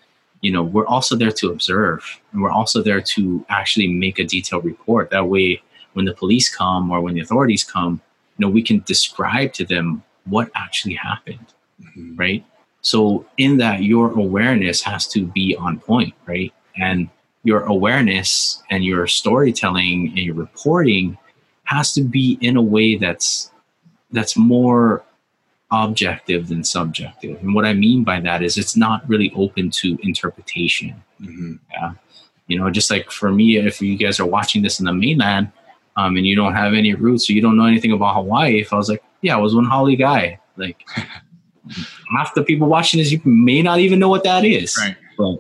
you know, we're also there to observe, and we're also there to actually make a detailed report. That way, when the police come or when the authorities come, you know, we can describe to them what actually happened, Mhm. right? So, in that, your awareness has to be on point, right? And your awareness and your storytelling and your reporting has to be in a way that's that's more objective than subjective. And what I mean by that is it's not really open to interpretation Mhm. you know just like for me if you guys are watching this in the mainland um, and you don't have any roots or you don't know anything about hawaii if i was like yeah i was one haole guy like half the people watching this you may not even know what that is Right. but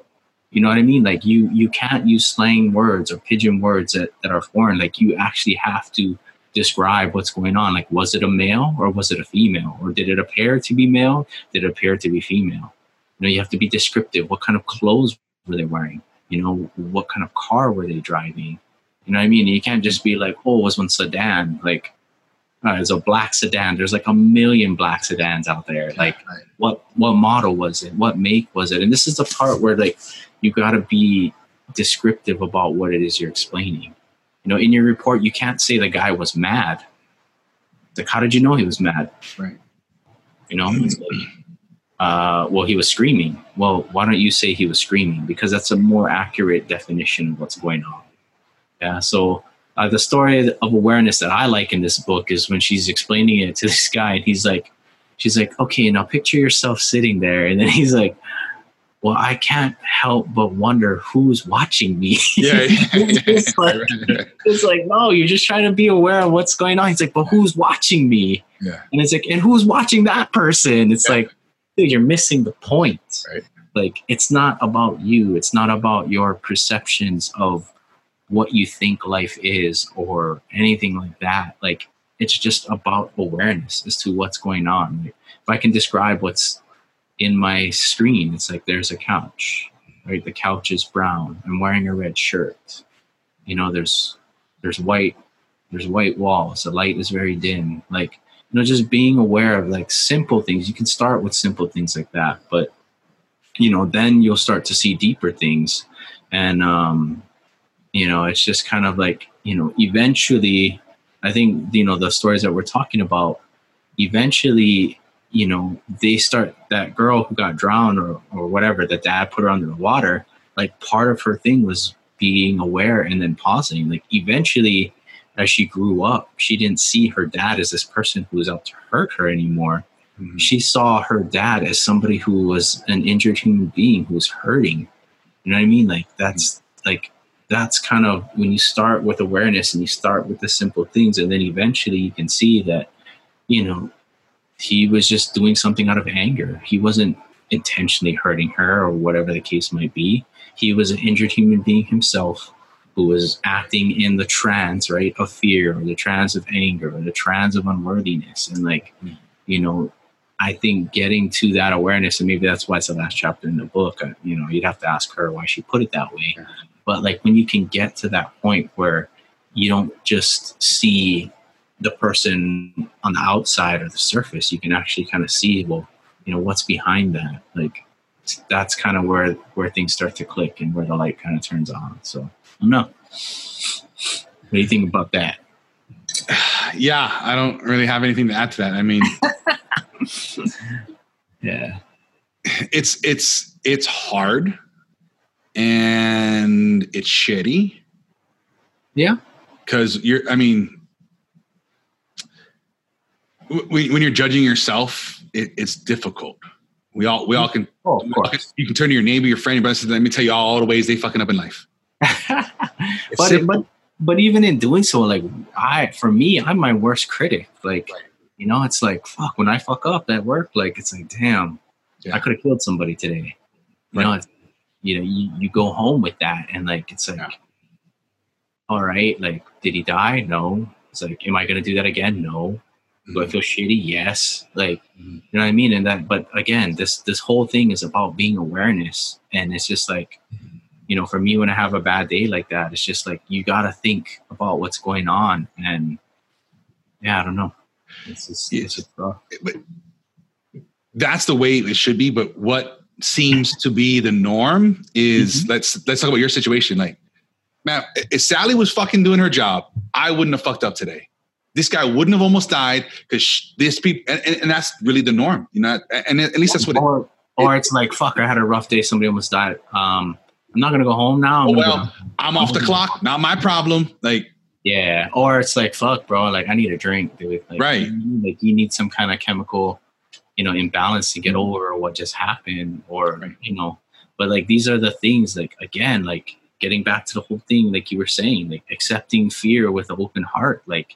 you know what i mean like you you can't use slang words or pidgin words that, that are foreign like you actually have to describe what's going on? Like was it a male or was it a female? Or did it appear to be male? Did it appear to be female? You know you have to be descriptive. What kind of clothes were they wearing? You know what kind of car were they driving? You know what i mean? You can't just be like oh it was one sedan. Like uh, it's a black sedan. There's like a million black sedans out there. Like what what model was it? What make was it? And this is the part where like you got to be descriptive about what it is you're explaining you know in your report you can't say the guy was mad. Like how did you know he was mad? Right. you know It's like, uh, well he was screaming. Well why don't you say he was screaming? Because that's a more accurate definition of what's going on. Yeah so uh, the story of awareness that i like in this book is when she's explaining it to this guy and he's like she's like okay now picture yourself sitting there and then he's like well i can't help but wonder who's watching me Yeah. It's like- it's like no you're just trying to be aware of what's going on he's like but who's watching me yeah. and it's like, and who's watching that person? It's Yeah. like, dude, you're missing the point. Right. Like, it's not about you. It's not about your perceptions of what you think life is or anything like that. Like, it's just about awareness as to what's going on. Like, if I can describe what's in my screen, it's like there's a couch, right? The couch is brown. I'm wearing a red shirt. You know, there's there's white there's white walls. The light is very dim. Like you know just being aware of like simple things you can start with simple things like that but you know then you'll start to see deeper things and um you know it's just kind of like you know eventually I think you know the stories that we're talking about. Eventually, you know, they start that girl who got drowned or or whatever. The dad put her under the water. Like part of her thing was being aware and then pausing. Like eventually, as she grew up, she didn't see her dad as this person who was out to hurt her anymore. Mm-hmm. She saw her dad as somebody who was an injured human being who was hurting. You know what I mean? Like that's like that's kind of when you start with awareness and you start with the simple things, and then eventually you can see that, you know, he was just doing something out of anger. He wasn't intentionally hurting her or whatever the case might be. He was an injured human being himself who was acting in the trance, right, of fear or the trance of anger or the trance of unworthiness. And like, mm. you know, I think getting to that awareness, and maybe that's why it's the last chapter in the book. Uh, you know, you'd have to ask her why she put it that way. But like when you can get to that point where you don't just see the person on the outside or the surface, you can actually kind of see, well, you know, what's behind that. Like that's kind of where where things start to click and where the light kind of turns on. So I don't know. What do you think about that? Yeah, I don't really have anything to add to that. I mean, yeah, it's it's it's hard and it's shitty. Yeah, because you're. I mean, when, when you're judging yourself, it, it's difficult. We all we all can. Oh, of course. You can turn to your neighbor, your friend, your brother. Let me tell you all the ways they fucking up in life. but, but but even in doing so, like I, for me, I'm my worst critic. Like, you know, it's like fuck when I fuck up at work. Like, it's like, damn, yeah. I could have killed somebody today. You right. know, you know, you, you go home with that, and like, it's like, yeah. all right, like, did he die? No. It's like, am I gonna do that again? No. Do I mm-hmm. feel shitty? Yes. Like, mm-hmm. you know what I mean? And that, but again, this this whole thing is about being awareness, and it's just like, mm-hmm you know, for me, when I have a bad day like that, it's just like you got to think about what's going on, and yeah, I don't know. It's just, it's just rough. But that's the way it should be. But what seems to be the norm is mm-hmm. let's let's talk about your situation. Like, man, if Sally was fucking doing her job, I wouldn't have fucked up today. This guy wouldn't have almost died because this people, and, and, and, that's really the norm, you know. And at least that's what. Or, it, or it's like, fuck, I had a rough day. Somebody almost died. Um, I'm not gonna go home now. I'm oh, well, go, I'm off the clock. Not my problem. Like, yeah. Or it's like, fuck, bro. Like, I need a drink, dude. Like, right. Like, you need some kind of chemical, you know, imbalance to get over what just happened, or right. you know. But like, these are the things. Like, again, like getting back to the whole thing, like you were saying, like accepting fear with an open heart. Like,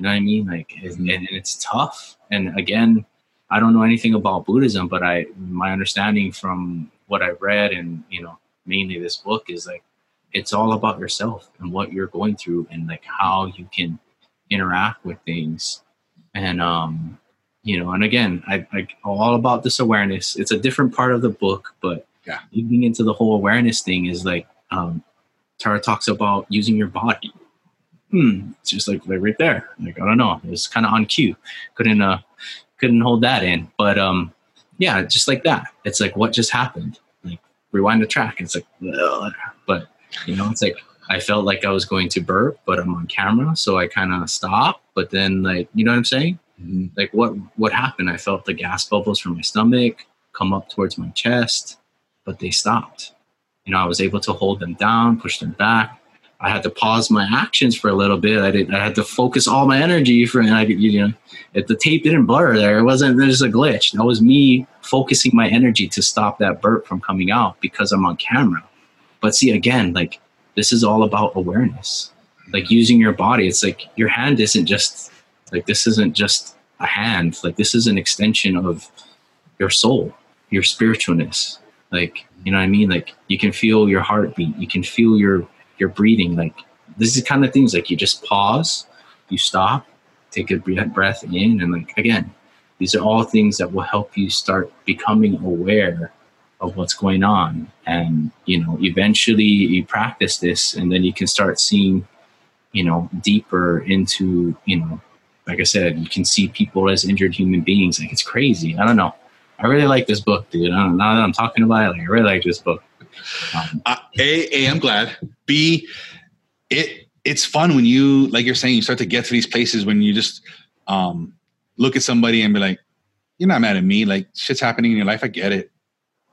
you know what I mean? Like, mm-hmm. and, and it's tough. And again, I don't know anything about Buddhism, but I my understanding from what I read and you know mainly this book is like it's all about yourself and what you're going through and like how you can interact with things and um you know and again i like all about this awareness it's a different part of the book but yeah digging into the whole awareness thing is like um tara talks about using your body hmm it's just like, right there like i don't know it's kind of on cue couldn't uh couldn't hold that in but um yeah just like that it's like what just happened Like rewind the track. It's like, Ugh. but you know, it's like I felt like I was going to burp, but I'm on camera, so I kind of stopped. But then, like, you know what I'm saying? Mm-hmm. Like, what what happened? I felt the gas bubbles from my stomach come up towards my chest, but they stopped. You know, I was able to hold them down, push them back, I had to pause my actions for a little bit. I didn't. I had to focus all my energy for, and I, you know, if the tape didn't blur there, it wasn't. There's a glitch. That was me focusing my energy to stop that burp from coming out because I'm on camera. But see, again, like this is all about awareness. Like using your body. It's like your hand isn't just like this isn't just a hand. Like this is an extension of your soul, your spiritualness. Like you know what I mean. Like you can feel your heartbeat. You can feel your your breathing. Like this is kind of things like you just pause, you stop, take a breath in, and like again, these are all things that will help you start becoming aware of what's going on. And you know, eventually you practice this, and then you can start seeing, you know, deeper into you know, like I said, you can see people as injured human beings. Like it's crazy. I don't know. I really like this book, dude. now that I'm talking about it, like I really like this book. Uh, a, A, I'm glad. B, it it's fun when you like you're saying you start to get to these places when you just um look at somebody and be like you're not mad at me like shit's happening in your life i get it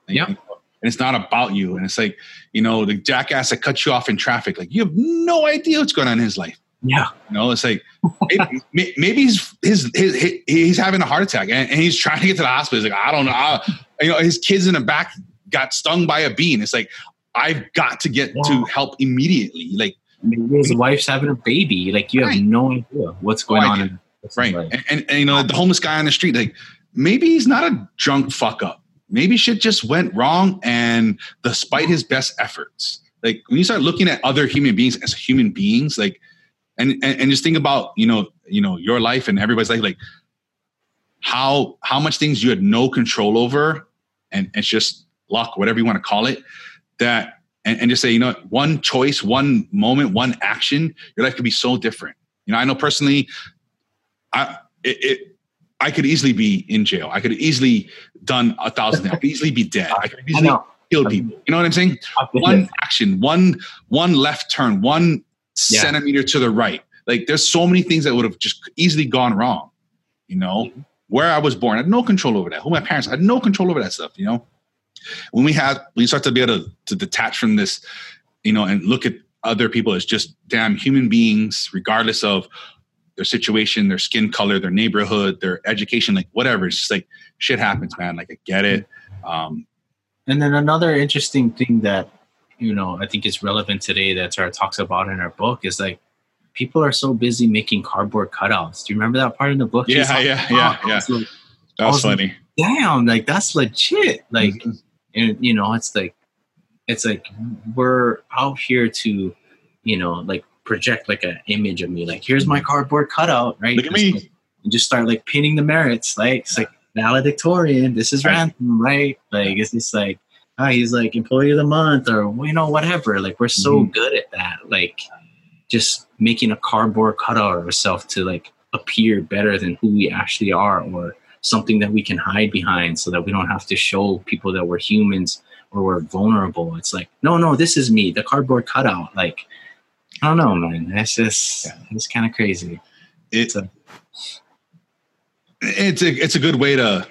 like, Yeah. and it's not about you and it's like you know the jackass that cuts you off in traffic like you have no idea what's going on in his life Yeah. you know, it's like maybe, may- maybe he's his, his, his he's having a heart attack and, and he's trying to get to the hospital. He's like, I don't know, I, you know, his kids in the back got stung by a bee, and it's like I've got to get to help immediately. Like Maybe his wife's having a baby. Like you have Right. no idea what's going No on. idea. This right, and, and, and you know, the homeless guy on the street, like maybe he's not a drunk fuck up. Maybe shit just went wrong, and despite his best efforts, like when you start looking at other human beings as human beings, like and, and and just think about you know you know your life and everybody's life like how how much things you had no control over and it's just luck whatever you want to call it that and, and just say you know one choice one moment one action your life could be so different you know i know personally i it, it i could easily be in jail i could easily done a thousand things i could easily be dead i could I easily know. killed people you know what i'm saying one action, one one left turn, one Yeah. centimeter to the right. Like there's so many things that would have just easily gone wrong. You know, Mm-hmm. where I was born, I had no control over that. Who my parents I had no control over that stuff. You know, when we have we start to be able to, to detach from this, you know, and look at other people as just damn human beings, regardless of their situation, their skin color, their neighborhood, their education, like whatever. It's just like shit happens, man. Like I get it. Um, And then another interesting thing that you know I think is relevant today that Tara talks about in her book is like people are so busy making cardboard cutouts. Do you remember that part in the book? Yeah, like, yeah, yeah, "Oh, yeah. like, that was funny. Damn, like that's legit. Like, Mhm. And you know, it's like, it's like we're out here to, you know, like project like an image of me. Like, here's my cardboard cutout, right? Look at me. like, and just start like pinning the merits. Like, it's like valedictorian. This is Right. Ransom, right? Like, it's just like, oh, he's like employee of the month or you know whatever. Like, we're so Mhm. good at that. Like, just making a cardboard cutout of ourselves to like appear better than who we actually are, or something that we can hide behind, so that we don't have to show people that we're humans or we're vulnerable. It's like, no, no, this is me, the cardboard cutout. Like, I don't know, man. That's just Yeah. it's kind of crazy. It's So- it's a it's a good way to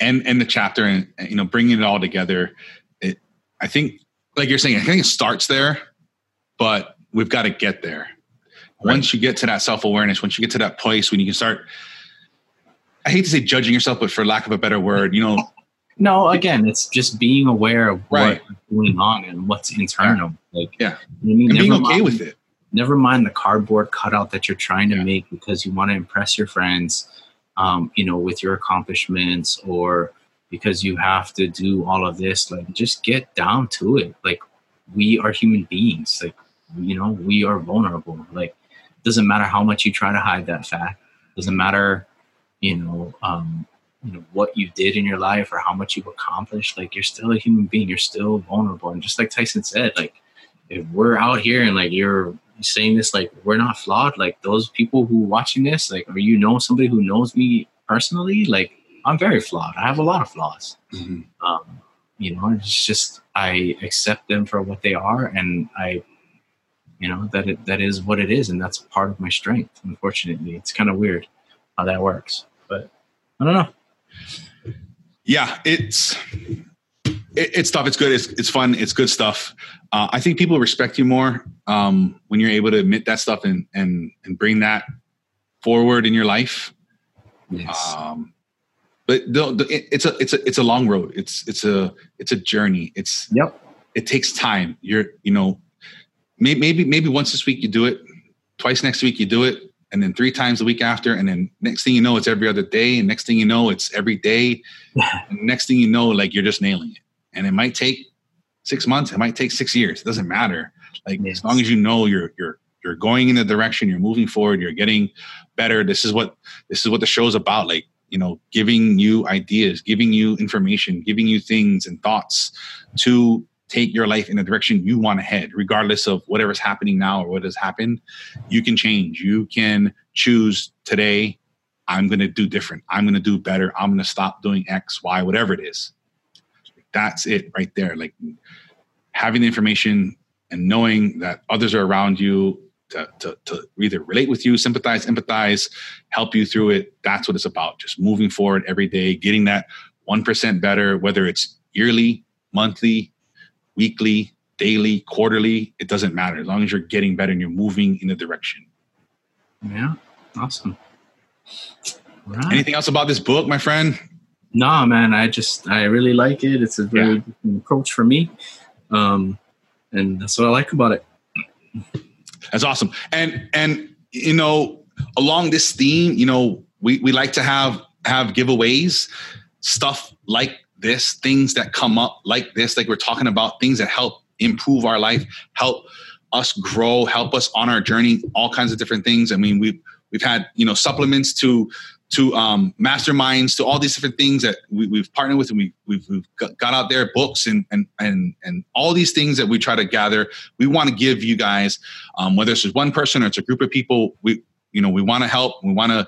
end end the chapter and you know bringing it all together. It I think like you're saying, I think it starts there, but we've got to get there. Once you get to that self awareness, once you get to that place when you can start. I hate to say judging yourself, but for lack of a better word, you know, No, again, it's just being aware of Right. what's going on and what's internal. Like, Yeah. I mean? and being okay mind- with it. never mind the cardboard cutout that you're trying to Yeah. make because you want to impress your friends um, you know with your accomplishments or because you have to do all of this like just get down to it like we are human beings like you know we are vulnerable like doesn't matter how much you try to hide that fact doesn't matter you know um, you know what you did in your life or how much you've accomplished like you're still a human being you're still vulnerable. And just like tyson said like if we're out here and like you're saying this like we're not flawed like those people who watching this like or you know somebody who knows me personally? Like i'm very flawed. I have a lot of flaws. Um you know it's just i accept them for what they are and i you know that it, that is what it is and that's part of my strength unfortunately. It's kind of weird how that works i don't know yeah, it's it, it's tough. It's good. It's it's fun. It's good stuff. Uh, I think people respect you more um, when you're able to admit that stuff and and and bring that forward in your life. yes Um, but the, the, it's a it's a it's a long road. It's it's a it's a journey. It's yep it takes time. You're you know maybe maybe maybe once this week you do it, twice next week you do it, and then three times a week after, and then next thing you know it's every other day, and next thing you know it's every day, and next thing you know like you're just nailing it. And it might take six months, it might take six years. It doesn't matter. Like Yes. as long as you know you're you're you're going in the direction, you're moving forward, you're getting better. This is what this is what the show's about. Like you know, giving you ideas, giving you information, giving you things and thoughts to take your life in the direction you want to head, regardless of whatever's happening now or what has happened. You can change. You can choose today. I'm going to do different. I'm going to do better. I'm going to stop doing X, Y, whatever it is. That's it right there. Like having the information and knowing that others are around you to, to, to either relate with you, sympathize, empathize, help you through it. That's what it's about. Just moving forward every day, getting that 1% better, whether it's yearly, monthly, weekly, daily, quarterly, it doesn't matter. As long as you're getting better and you're moving in the direction. Yeah. Awesome. Right. Anything else about this book, my friend? No, man. I just I really like it. It's a very yeah. different approach for me, um, and that's what I like about it. That's awesome. And and you know, along this theme, you know, we we like to have have giveaways, stuff like this, things that come up like this, like we're talking about, things that help improve our life, help us grow, help us on our journey, all kinds of different things. I mean, we've we've had you know supplements to to um, masterminds to all these different things that we, have partnered with and we, we've, we've, got out there books and, and and and all these things that we try to gather we want to give you guys um, whether it's just one person or it's a group of people we you know we want to help we want to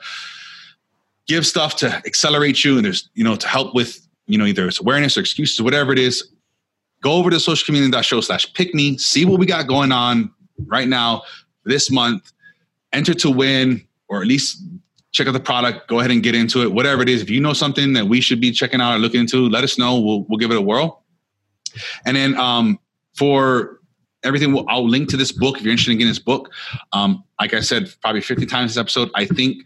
give stuff to accelerate you and there's you know to help with you know either it's awareness or excuses whatever it is go over to socialchameleon.show slash pick me see what we got going on right now this month enter to win or at least check out the product, go ahead and get into it, whatever it is. If you know something that we should be checking out or looking into, let us know. We'll, we'll give it a whirl. And then um, for everything, we'll, I'll link to this book if you're interested in getting this book. Um, like I said, probably 50 times this episode, I think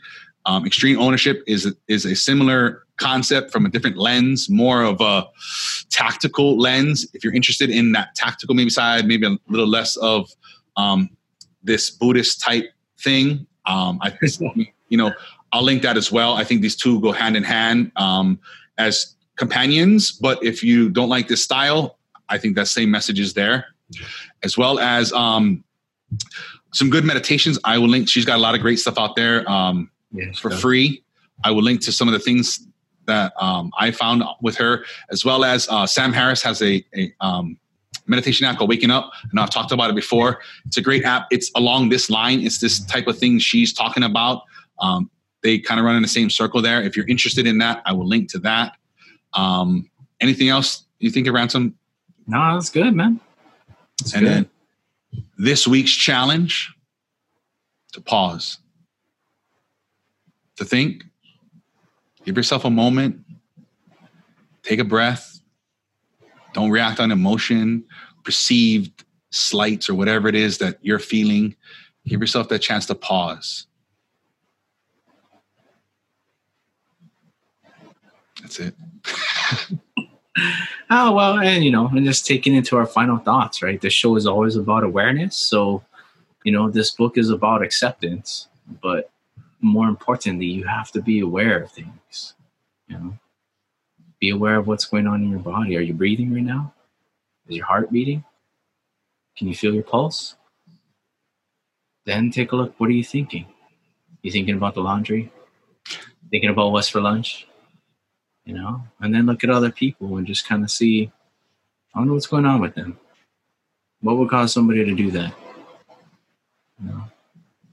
um, extreme ownership is, is a similar concept from a different lens, more of a tactical lens. If you're interested in that tactical maybe side, maybe a little less of um, this Buddhist type thing. Um, I, you know, I'll link that as well. I think these two go hand in hand um, as companions. But if you don't like this style, I think that same message is there, as well as um, some good meditations. I will link. She's got a lot of great stuff out there um, yeah, for free. I will link to some of the things that um, I found with her, as well as uh, Sam Harris has a, a um, meditation app called Waking Up, and I've talked about it before. It's a great app. It's along this line. It's this type of thing she's talking about. Um, they kind of run in the same circle there. If you're interested in that, I will link to that. Um, anything else you think of ransom? No, that's good, man. That's and good. then this week's challenge to pause, to think, give yourself a moment, take a breath, don't react on emotion, perceived slights, or whatever it is that you're feeling. Give yourself that chance to pause That's it. oh well, and you know, and just taking into our final thoughts, right? This show is always about awareness. So, you know, this book is about acceptance, but more importantly, you have to be aware of things. You know, be aware of what's going on in your body. Are you breathing right now? Is your heart beating? Can you feel your pulse? Then take a look. What are you thinking? You thinking about the laundry? Thinking about what's for lunch? you know, and then look at other people and just kind of see, I wonder what's going on with them. What would cause somebody to do that? You know,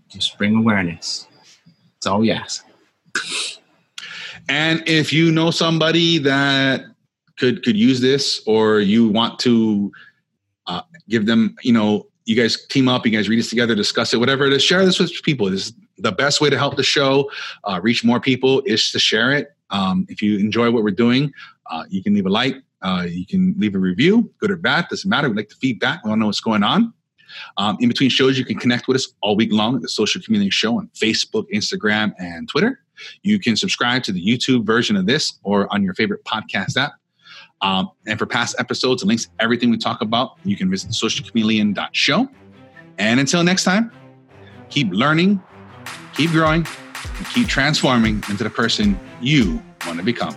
just bring awareness. We ask. And if you know somebody that could could use this, or you want to uh, give them, you know, you guys team up, you guys read this together, discuss it, whatever it is, share this with people. This is the best way to help the show uh, reach more people is to share it. Um, if you enjoy what we're doing, uh, you can leave a like, uh, you can leave a review, good or bad, doesn't matter. We like the feedback. We want to know what's going on. Um, in between shows, you can connect with us all week long at the Social Chameleon Show on Facebook, Instagram, and Twitter. You can subscribe to the YouTube version of this or on your favorite podcast app. Um, and for past episodes and links everything we talk about, you can visit socialchameleon.show. And until next time, keep learning, keep growing, and keep transforming into the person you want to become.